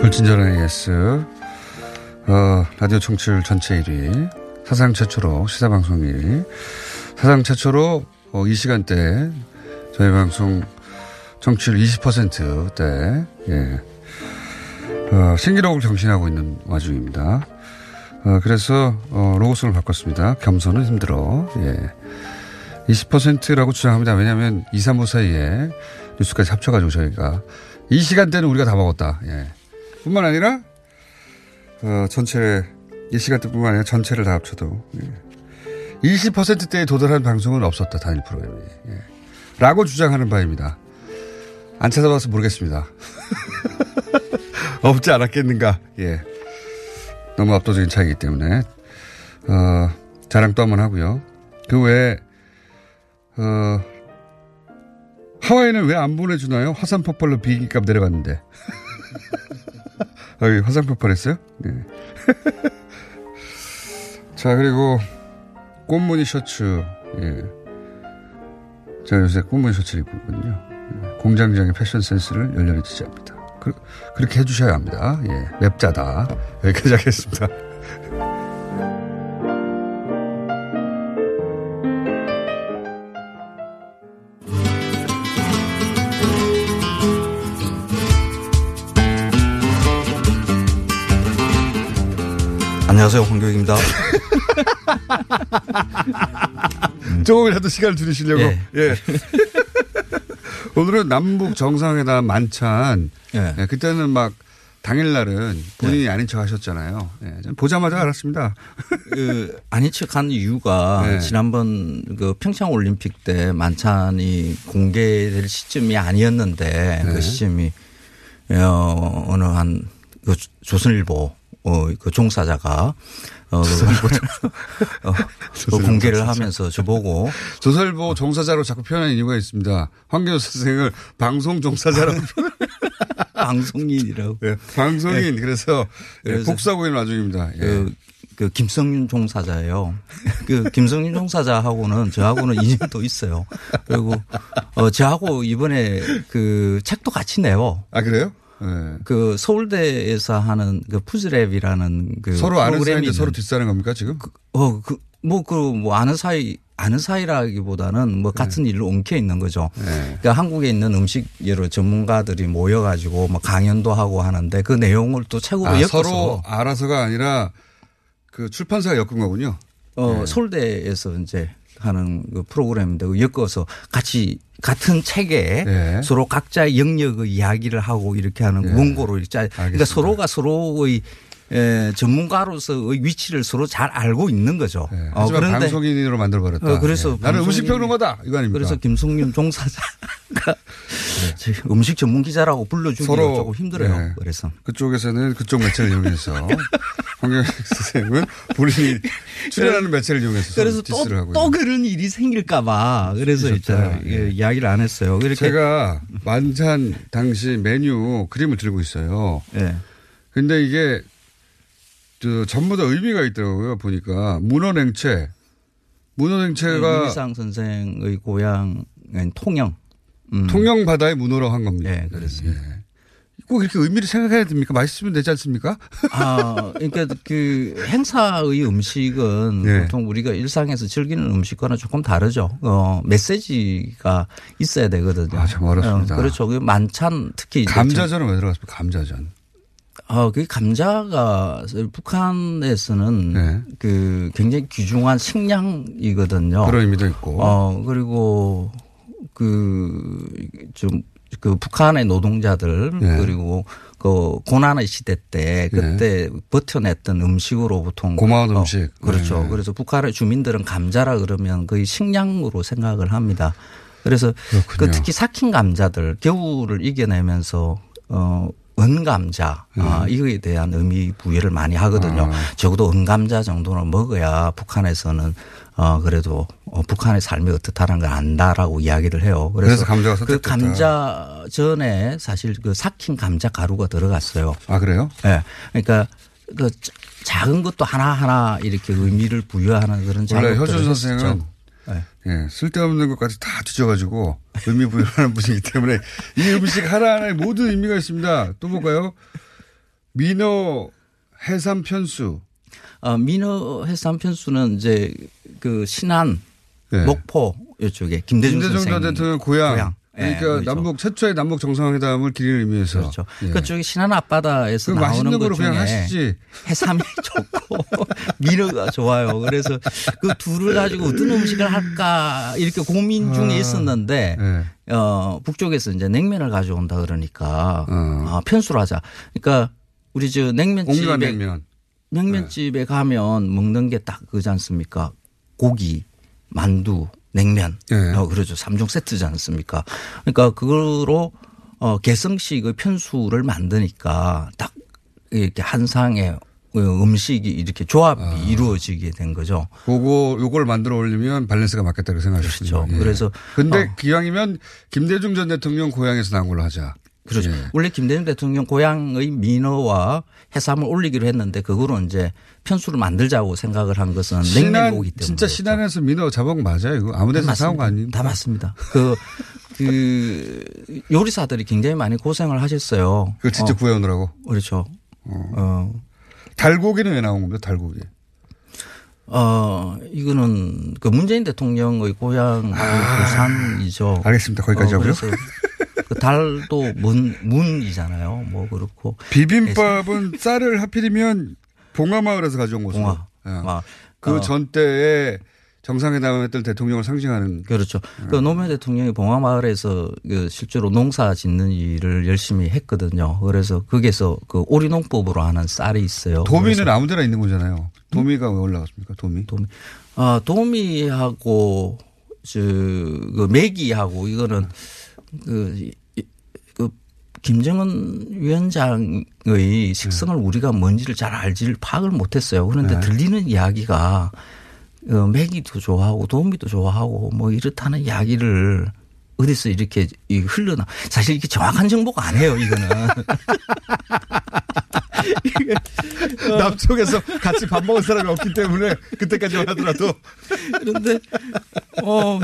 Speaker 10: 불친절한 AS, 어, 라디오 청취율 전체 1위, 사상 최초로 시사방송 1위, 사상 최초로 어, 이 시간대 저희 방송 청취율 20%대, 예, 어, 신기록을 경신하고 있는 와중입니다. 어, 그래서, 어, 로고송을 바꿨습니다. 겸손은 힘들어. 예. 20%라고 주장합니다. 왜냐하면 2, 3, 5 사이에 뉴스까지 합쳐가지고 저희가 이 시간대는 우리가 다 먹었다. 예. 뿐만 아니라 어, 전체 이 시간대뿐만 아니라 전체를 다 합쳐도 예. 20%대에 도달한 방송은 없었다 단일 프로그램이 예. 라고 주장하는 바입니다. 안 찾아봐서 모르겠습니다. 없지 않았겠는가. 예. 너무 압도적인 차이기 때문에 어, 자랑 또 한 번 하고요. 그 외에 어, 하와이는 왜 안 보내주나요? 화산 폭발로 비행기값 내려갔는데. 아, 화산 폭발했어요? 네. 자, 그리고 꽃무늬 셔츠. 예. 제가 요새 꽃무늬 셔츠를 입고 있거든요. 예. 공장장의 패션 센스를 열렬히 지지합니다. 그, 그렇게 해주셔야 합니다. 예. 맵자다. 여기까지 하겠습니다.
Speaker 16: 안녕하세요, 황교익입니다.
Speaker 10: 조금이라도 시간을 줄이시려고. 예. 예. 오늘은 남북 정상회담 만찬.
Speaker 16: 예.
Speaker 10: 예, 그때는 막 당일날은 본인이 아닌 척 하셨잖아요. 예, 저는 보자마자 알았습니다.
Speaker 16: 그 아닌 척 한 이유가
Speaker 10: 네.
Speaker 16: 지난번 그 평창 올림픽 때 만찬이 공개될 시점이 아니었는데
Speaker 10: 네.
Speaker 16: 그 시점이 어 어느 한 그 조선일보 어 그 종사자가 어, 그, 어, 그 공개를. 하면서 저보고
Speaker 10: 조선일보 종사자로 자꾸 표현한 이유가 있습니다. 황교안 선생을 방송 종사자라고
Speaker 16: 방송인이라고.
Speaker 10: 예, 방송인
Speaker 16: 예.
Speaker 10: 그래서, 예,
Speaker 16: 그래서
Speaker 10: 복사고 있는 와중입니다. 예.
Speaker 16: 그, 그 김성윤 종사자예요. 그 김성윤 종사자하고는 저하고는 인연도 있어요. 그리고 어 저하고 이번에 그 책도 같이 내요.
Speaker 10: 아 그래요?
Speaker 16: 그 서울대에서 하는 그 푸즈랩이라는 그
Speaker 10: 서로 아는 사이인데 서로 뒷사는 겁니까 지금?
Speaker 16: 어, 그, 뭐, 그, 뭐, 아는 사이, 아는 사이라기보다는 뭐 같은 일로 엉켜 있는 거죠.
Speaker 10: 네.
Speaker 16: 그러니까 한국에 있는 음식 여러 전문가들이 모여가지고 뭐 강연도 하고 하는데 그 내용을 또 책으로
Speaker 10: 아,
Speaker 16: 엮어서
Speaker 10: 서로 알아서가 아니라 그 출판사가 엮은 거군요.
Speaker 16: 어,
Speaker 10: 네.
Speaker 16: 서울대에서 이제 하는 그 프로그램인데 그 엮어서 같이 같은 책에
Speaker 10: 네.
Speaker 16: 서로 각자의 영역의 이야기를 하고 이렇게 하는
Speaker 10: 네.
Speaker 16: 원고로 짜. 그러니까. 서로가 서로의 에, 전문가로서의 위치를 서로 잘 알고 있는 거죠. 어,
Speaker 10: 네. 하지만 방송인으로 만들어버렸다.
Speaker 16: 어, 그래서
Speaker 10: 예. 나는
Speaker 16: 방송인이-
Speaker 10: 음식 평론가다 이거 아닙니까?
Speaker 16: 그래서 김성윤 종사자가 지금 음식 전문 기자라고 불러주기가 조금 힘들어요.
Speaker 10: 네.
Speaker 16: 그래서
Speaker 10: 그쪽에서는 그쪽 매체를 이용해서 황교안 선생은 본인이 출연하는 매체를 이용해서
Speaker 16: 그래서
Speaker 10: 디스를 하고
Speaker 16: 또, 또. 그런 일이 생길까봐 그래서
Speaker 10: 있었다.
Speaker 16: 이제 예, 이야기를 안 했어요.
Speaker 10: 제가 만찬 당시 메뉴 그림을 들고 있어요.
Speaker 16: 예.
Speaker 10: 근데 이게 저 전부 다 의미가 있더라고요. 보니까 문어냉채, 문어냉채가
Speaker 16: 유미상 선생의 고향은 통영. 음.
Speaker 10: 통영 바다의 문어라고 한 겁니다.
Speaker 16: 네, 그렇습니다.
Speaker 10: 꼭 이렇게 의미를 생각해야 됩니까? 맛있으면 되지 않습니까?
Speaker 16: 아, 그러니까 그 행사의 음식은
Speaker 10: 네.
Speaker 16: 보통 우리가 일상에서 즐기는 음식과는 조금 다르죠. 어, 메시지가 있어야 되거든요.
Speaker 10: 아, 참 어렵습니다.
Speaker 16: 어, 그렇죠. 그 만찬 특히
Speaker 10: 감자전은 왜 들어갔습니까? 감자전.
Speaker 16: 어, 그 감자가 북한에서는
Speaker 10: 네.
Speaker 16: 그 굉장히 귀중한 식량이거든요.
Speaker 10: 그런 의미도 있고.
Speaker 16: 어, 그리고 그좀 그 북한의 노동자들
Speaker 10: 예.
Speaker 16: 그리고 그 고난의 시대 때 그때 버텨냈던 음식으로 보통
Speaker 10: 고마운
Speaker 16: 어,
Speaker 10: 음식.
Speaker 16: 그렇죠.
Speaker 10: 네.
Speaker 16: 그래서 북한의 주민들은 감자라 그러면 거의 식량으로 생각을 합니다. 그래서 그 특히 삭힌 감자들 겨울을 이겨내면서 어 은감자 아, 이거에 대한 의미 부여를 많이 하거든요. 적어도 은감자 정도는 먹어야 북한에서는 어 그래도 어, 북한의 삶이 어떻다는 걸 안다라고 이야기를 해요.
Speaker 10: 그래서 감자가
Speaker 16: 그
Speaker 10: 선택됐다.
Speaker 16: 감자 전에 사실 그 삭힌 감자 가루가 들어갔어요.
Speaker 10: 아 그래요?
Speaker 16: 예. 그러니까 그 자- 작은 것도 하나 하나 이렇게 의미를 부여하는 그런
Speaker 10: 원래
Speaker 16: 작업들을
Speaker 10: 효준 선생은.
Speaker 16: 네.
Speaker 10: 예, 쓸데없는 것까지 다 뒤져가지고 의미 부여하는 분이기 때문에 이 음식 하나하나에 모든 의미가 있습니다. 또 볼까요? 민어 해삼 편수.
Speaker 16: 어, 민어 해삼 편수는 이제 그 신안
Speaker 10: 네.
Speaker 16: 목포 이쪽에 김대중,
Speaker 10: 김대중 전
Speaker 16: 선생
Speaker 10: 대통령 고향.
Speaker 16: 예,
Speaker 10: 그러니까
Speaker 16: 그렇죠.
Speaker 10: 남북 최초의 남북 정상회담을 기리는 의미에서.
Speaker 16: 그렇죠.
Speaker 10: 예.
Speaker 16: 그쪽에 신안 앞바다에서
Speaker 10: 그
Speaker 16: 나오는 것 중에
Speaker 10: 그냥 하시지.
Speaker 16: 해삼이 좋고 민어가 좋아요. 그래서 그 둘을 가지고 어떤 음식을 할까 이렇게 고민 중에
Speaker 10: 아,
Speaker 16: 있었는데
Speaker 10: 네.
Speaker 16: 어 북쪽에서 이제 냉면을 가져온다 그러니까 아, 편수를 하자. 그러니까 우리 저 냉면집에
Speaker 10: 냉면.
Speaker 16: 냉면집에 가면 먹는 게 딱 그지 않습니까? 고기, 만두, 냉면.
Speaker 10: 네.
Speaker 16: 어, 그러죠. 삼종 세트지 않습니까? 그러니까 그거로 어, 개성식의 편수를 만드니까 딱 이렇게 한 상의 음식이 이렇게 조합이
Speaker 10: 아.
Speaker 16: 이루어지게 된 거죠.
Speaker 10: 그거 요걸 만들어 올리면 밸런스가 맞겠다고 생각하셨죠.
Speaker 16: 그렇죠. 그래서
Speaker 10: 근데
Speaker 16: 어.
Speaker 10: 기왕이면 김대중 전 대통령 고향에서 나온 걸로 하자.
Speaker 16: 그렇죠.
Speaker 10: 예.
Speaker 16: 원래 김대중 대통령 고향의 민어와 해삼을 올리기로 했는데 그거로 이제 편수를 만들자고 생각을 한 것은
Speaker 10: 신안
Speaker 16: 냉면고기 때문에.
Speaker 10: 진짜 신안에서 민어 잡은 거 맞아요? 이거 아무 데서 사온 거 아닙니까?
Speaker 16: 다 맞습니다. 그, 그 요리사들이 굉장히 많이 고생을 하셨어요.
Speaker 10: 그걸 직접
Speaker 16: 어,
Speaker 10: 구해오느라고.
Speaker 16: 그렇죠. 어.
Speaker 10: 달고기는 왜 나온 겁니까? 달고기.
Speaker 16: 어, 이거는 그 문재인 대통령의 고향 부산이죠.
Speaker 10: 아. 알겠습니다. 거기까지
Speaker 16: 어,
Speaker 10: 하고요.
Speaker 16: 그 달도 문, 문이잖아요. 뭐 그렇고.
Speaker 10: 비빔밥은 쌀을 하필이면 봉화마을에서 가져온 것으로.
Speaker 16: 봉화.
Speaker 10: 예.
Speaker 16: 아,
Speaker 10: 그
Speaker 16: 어.
Speaker 10: 전때에 정상회담했던 대통령을 상징하는.
Speaker 16: 그렇죠. 그 노무현 대통령이 봉화마을에서 그 실제로 농사 짓는 일을 열심히 했거든요. 그래서 거기에서 그 오리농법으로 하는 쌀이 있어요.
Speaker 10: 도미는
Speaker 16: 그래서
Speaker 10: 아무 데나 있는 거잖아요. 도미가 왜 올라갔습니까? 도미.
Speaker 16: 도미. 아, 도미하고 저그 매기하고 이거는 그 김정은 위원장의 식성을 우리가 뭔지를 잘 알지를 파악을 못했어요. 그런데
Speaker 10: 네.
Speaker 16: 들리는 이야기가 어, 매기도 좋아하고 도미도 좋아하고 뭐 이렇다는 이야기를 어디서 이렇게 이 흘러나 사실 이게 정확한 정보가 아니에요 이거는
Speaker 10: 남쪽에서 같이 밥 먹은 사람이 없기 때문에 그때까지만 하더라도.
Speaker 16: 그런데 어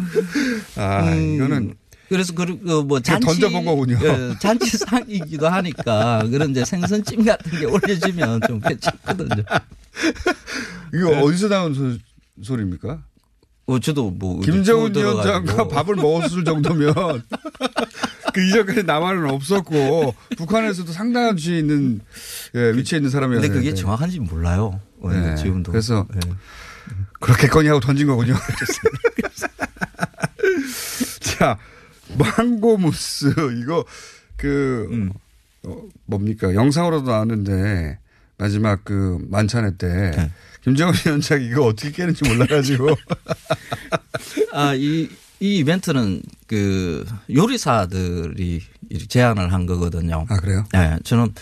Speaker 10: 아,
Speaker 16: 음,
Speaker 10: 이거는
Speaker 16: 그래서 그뭐
Speaker 10: 그냥
Speaker 16: 잔치
Speaker 10: 던져본 거군요.
Speaker 16: 예, 잔치상이기도 하니까 그런 이제 생선찜 같은 게 올려지면 좀 괜찮거든요.
Speaker 10: 이거
Speaker 16: 네.
Speaker 10: 어디서 나온 소, 소리입니까?
Speaker 16: 어, 저도 뭐
Speaker 10: 김정은 위원장과. 밥을 먹었을 정도면 그 이전까지 남한은 없었고 북한에서도 상당한 위치에 있는 예, 위치에 있는 사람이었는데.
Speaker 16: 근데 그게 정확한지 몰라요. 어,
Speaker 10: 네.
Speaker 16: 지금도.
Speaker 10: 그래서
Speaker 16: 예.
Speaker 10: 그렇겠거니 하고 던진 거군요. 자, 망고 무스 이거 그
Speaker 16: 음.
Speaker 10: 어, 뭡니까 영상으로도 나왔는데 마지막 그 만찬회 때
Speaker 16: 네.
Speaker 10: 김정은 위원장이 이거 어떻게 깨는지 몰라가지고
Speaker 16: 아, 이, 이 이벤트는 그 요리사들이 제안을 한 거거든요.
Speaker 10: 아, 그래요?
Speaker 16: 네. 저는,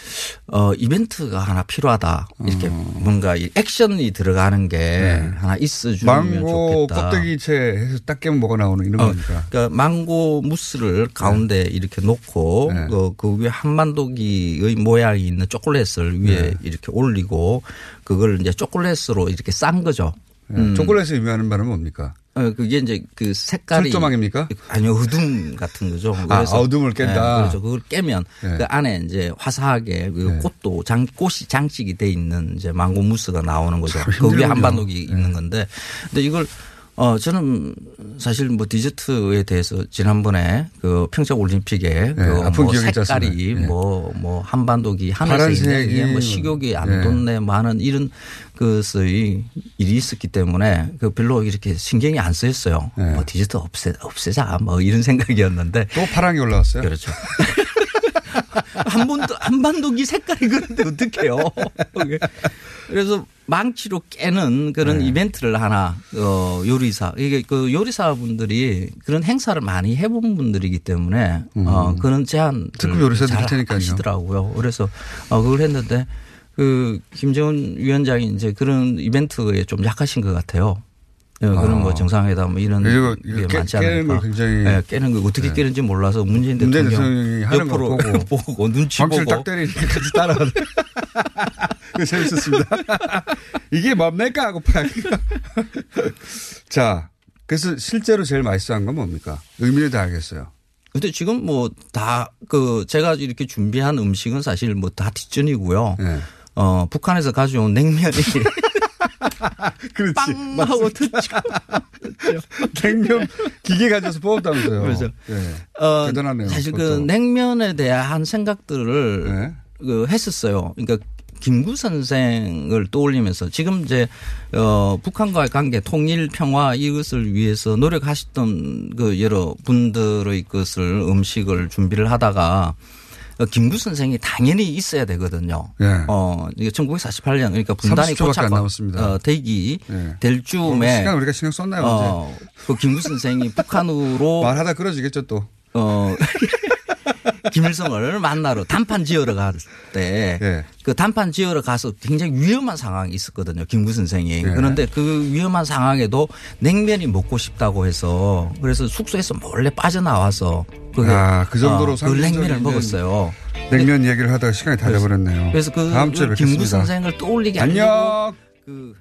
Speaker 16: 어, 이벤트가 하나 필요하다. 이렇게 뭔가 이 액션이 들어가는 게
Speaker 10: 네.
Speaker 16: 하나 있어주면
Speaker 10: 망고
Speaker 16: 좋겠다.
Speaker 10: 껍데기채 해서 딱 깨면 뭐가 나오는 이런
Speaker 16: 어,
Speaker 10: 거니까.
Speaker 16: 그러니까 망고 무스를 가운데 이렇게 놓고
Speaker 10: 네.
Speaker 16: 그, 그 위에 한반도기의 모양이 있는 초콜릿을 위에
Speaker 10: 네.
Speaker 16: 이렇게 올리고 그걸 이제 초콜릿으로 이렇게 싼 거죠.
Speaker 10: 네. 초콜릿에 의미하는 바는 뭡니까?
Speaker 16: 어, 그게 이제 그 색깔이
Speaker 10: 철조망입니까?
Speaker 16: 아니요, 어둠 같은 거죠.
Speaker 10: 아, 어둠을 깬다.
Speaker 16: 네, 그렇죠. 그걸 깨면
Speaker 10: 네.
Speaker 16: 그 안에 이제 화사하게 그
Speaker 10: 네.
Speaker 16: 꽃도 장 꽃이 장식이 돼 있는 이제 망고 무스가 나오는 거죠. 참그 위에. 한반도기
Speaker 10: 네.
Speaker 16: 있는 건데, 근데 이걸 어, 저는 사실 뭐 디저트에 대해서 지난번에 그 평창 올림픽에
Speaker 10: 네,
Speaker 16: 그뭐
Speaker 10: 있지
Speaker 16: 색깔이
Speaker 10: 않습니까? 네.
Speaker 16: 뭐, 뭐 한반도기 이게 뭐 식욕이 안
Speaker 10: 네.
Speaker 16: 돋네 많은 이런 것의 일이 있었기 때문에 그 별로 이렇게 신경이 안 쓰였어요.
Speaker 10: 네.
Speaker 16: 뭐 디저트 없애, 없애자 뭐 이런 생각이었는데.
Speaker 10: 또 파랑이 올라왔어요?
Speaker 16: 그렇죠. 한 번도 한반도기 색깔이 그런데 어떡해요. 그래서 망치로 깨는 그런
Speaker 10: 네.
Speaker 16: 이벤트를 하나 어 요리사 이게 그 요리사 분들이 그런 행사를 많이 해본 분들이기 때문에 어
Speaker 10: 음.
Speaker 16: 그런 제안
Speaker 10: 특급 요리사 잘될 테니까요.
Speaker 16: 하시더라고요. 그래서 어 그걸 했는데 그 김정은 위원장이 이제 그런 이벤트에 좀 약하신 것 같아요. 예, 그런
Speaker 10: 아.
Speaker 16: 뭐 정상회담 뭐 이런
Speaker 10: 이거-
Speaker 16: 게
Speaker 10: 이거 깨-
Speaker 16: 많지.
Speaker 10: 걸 굉장히-
Speaker 16: 예, 깨는 거 어떻게
Speaker 10: 네.
Speaker 16: 깨는지 몰라서 문재인
Speaker 10: 문재인
Speaker 16: 대통령
Speaker 10: 하는 거
Speaker 16: 옆으로
Speaker 10: 보고,
Speaker 16: 보고 눈치 보고
Speaker 10: 딱 때리니까. 그 재밌었습니다. 이게 뭡니까? 하고 팍. 자, 그래서 실제로 제일 맛있어한 건 뭡니까? 의미를 다 알겠어요.
Speaker 16: 근데 지금 뭐 다 그 제가 이렇게 준비한 음식은 사실 뭐 다 뒷전이고요.
Speaker 10: 네.
Speaker 16: 어 북한에서 가져온 냉면이
Speaker 10: 그렇지.
Speaker 16: 빵 하고 듣죠.
Speaker 10: 냉면 기계 가져서 뽑았다면서요.
Speaker 16: 그렇죠.
Speaker 10: 네.
Speaker 16: 어,
Speaker 10: 대단하네요.
Speaker 16: 사실 그
Speaker 10: 그것도.
Speaker 16: 냉면에 대한 생각들을
Speaker 10: 네.
Speaker 16: 그 했었어요. 그러니까 김구 선생을 떠올리면서 지금 이제 어 북한과의 관계 통일 평화 이것을 위해서 노력하셨던 그 여러 분들의 것을 음식을 준비를 하다가 어, 김구 선생이 당연히 있어야 되거든요.
Speaker 10: 네.
Speaker 16: 어 이게 1948년 그러니까 분단이
Speaker 10: 30초 밖에
Speaker 16: 고착
Speaker 10: 안 남았습니다.
Speaker 16: 어, 대기
Speaker 10: 네.
Speaker 16: 될 즈음에
Speaker 10: 시간 우리가 신경 썼나요?
Speaker 16: 어, 그 김구 선생이 북한으로
Speaker 10: 말하다 끊어지겠죠 또.
Speaker 16: 어 김일성을 만나러 단판 지으러 갈 때그
Speaker 10: 예.
Speaker 16: 단판 지으러 가서 굉장히 위험한 상황이 있었거든요. 김구 선생이.
Speaker 10: 예.
Speaker 16: 그런데 그 위험한 상황에도 냉면이 먹고 싶다고 해서 그래서 숙소에서 몰래 빠져나와서 그게
Speaker 10: 아, 그 정도로
Speaker 16: 어, 그 냉면을 먹었어요.
Speaker 10: 냉면 얘기를 하다가 시간이 다 돼버렸네요.
Speaker 16: 그래서 그,
Speaker 10: 다음 주에
Speaker 16: 그 김구
Speaker 10: 뵙겠습니다.
Speaker 16: 선생을 떠올리게
Speaker 10: 안녕.
Speaker 16: 그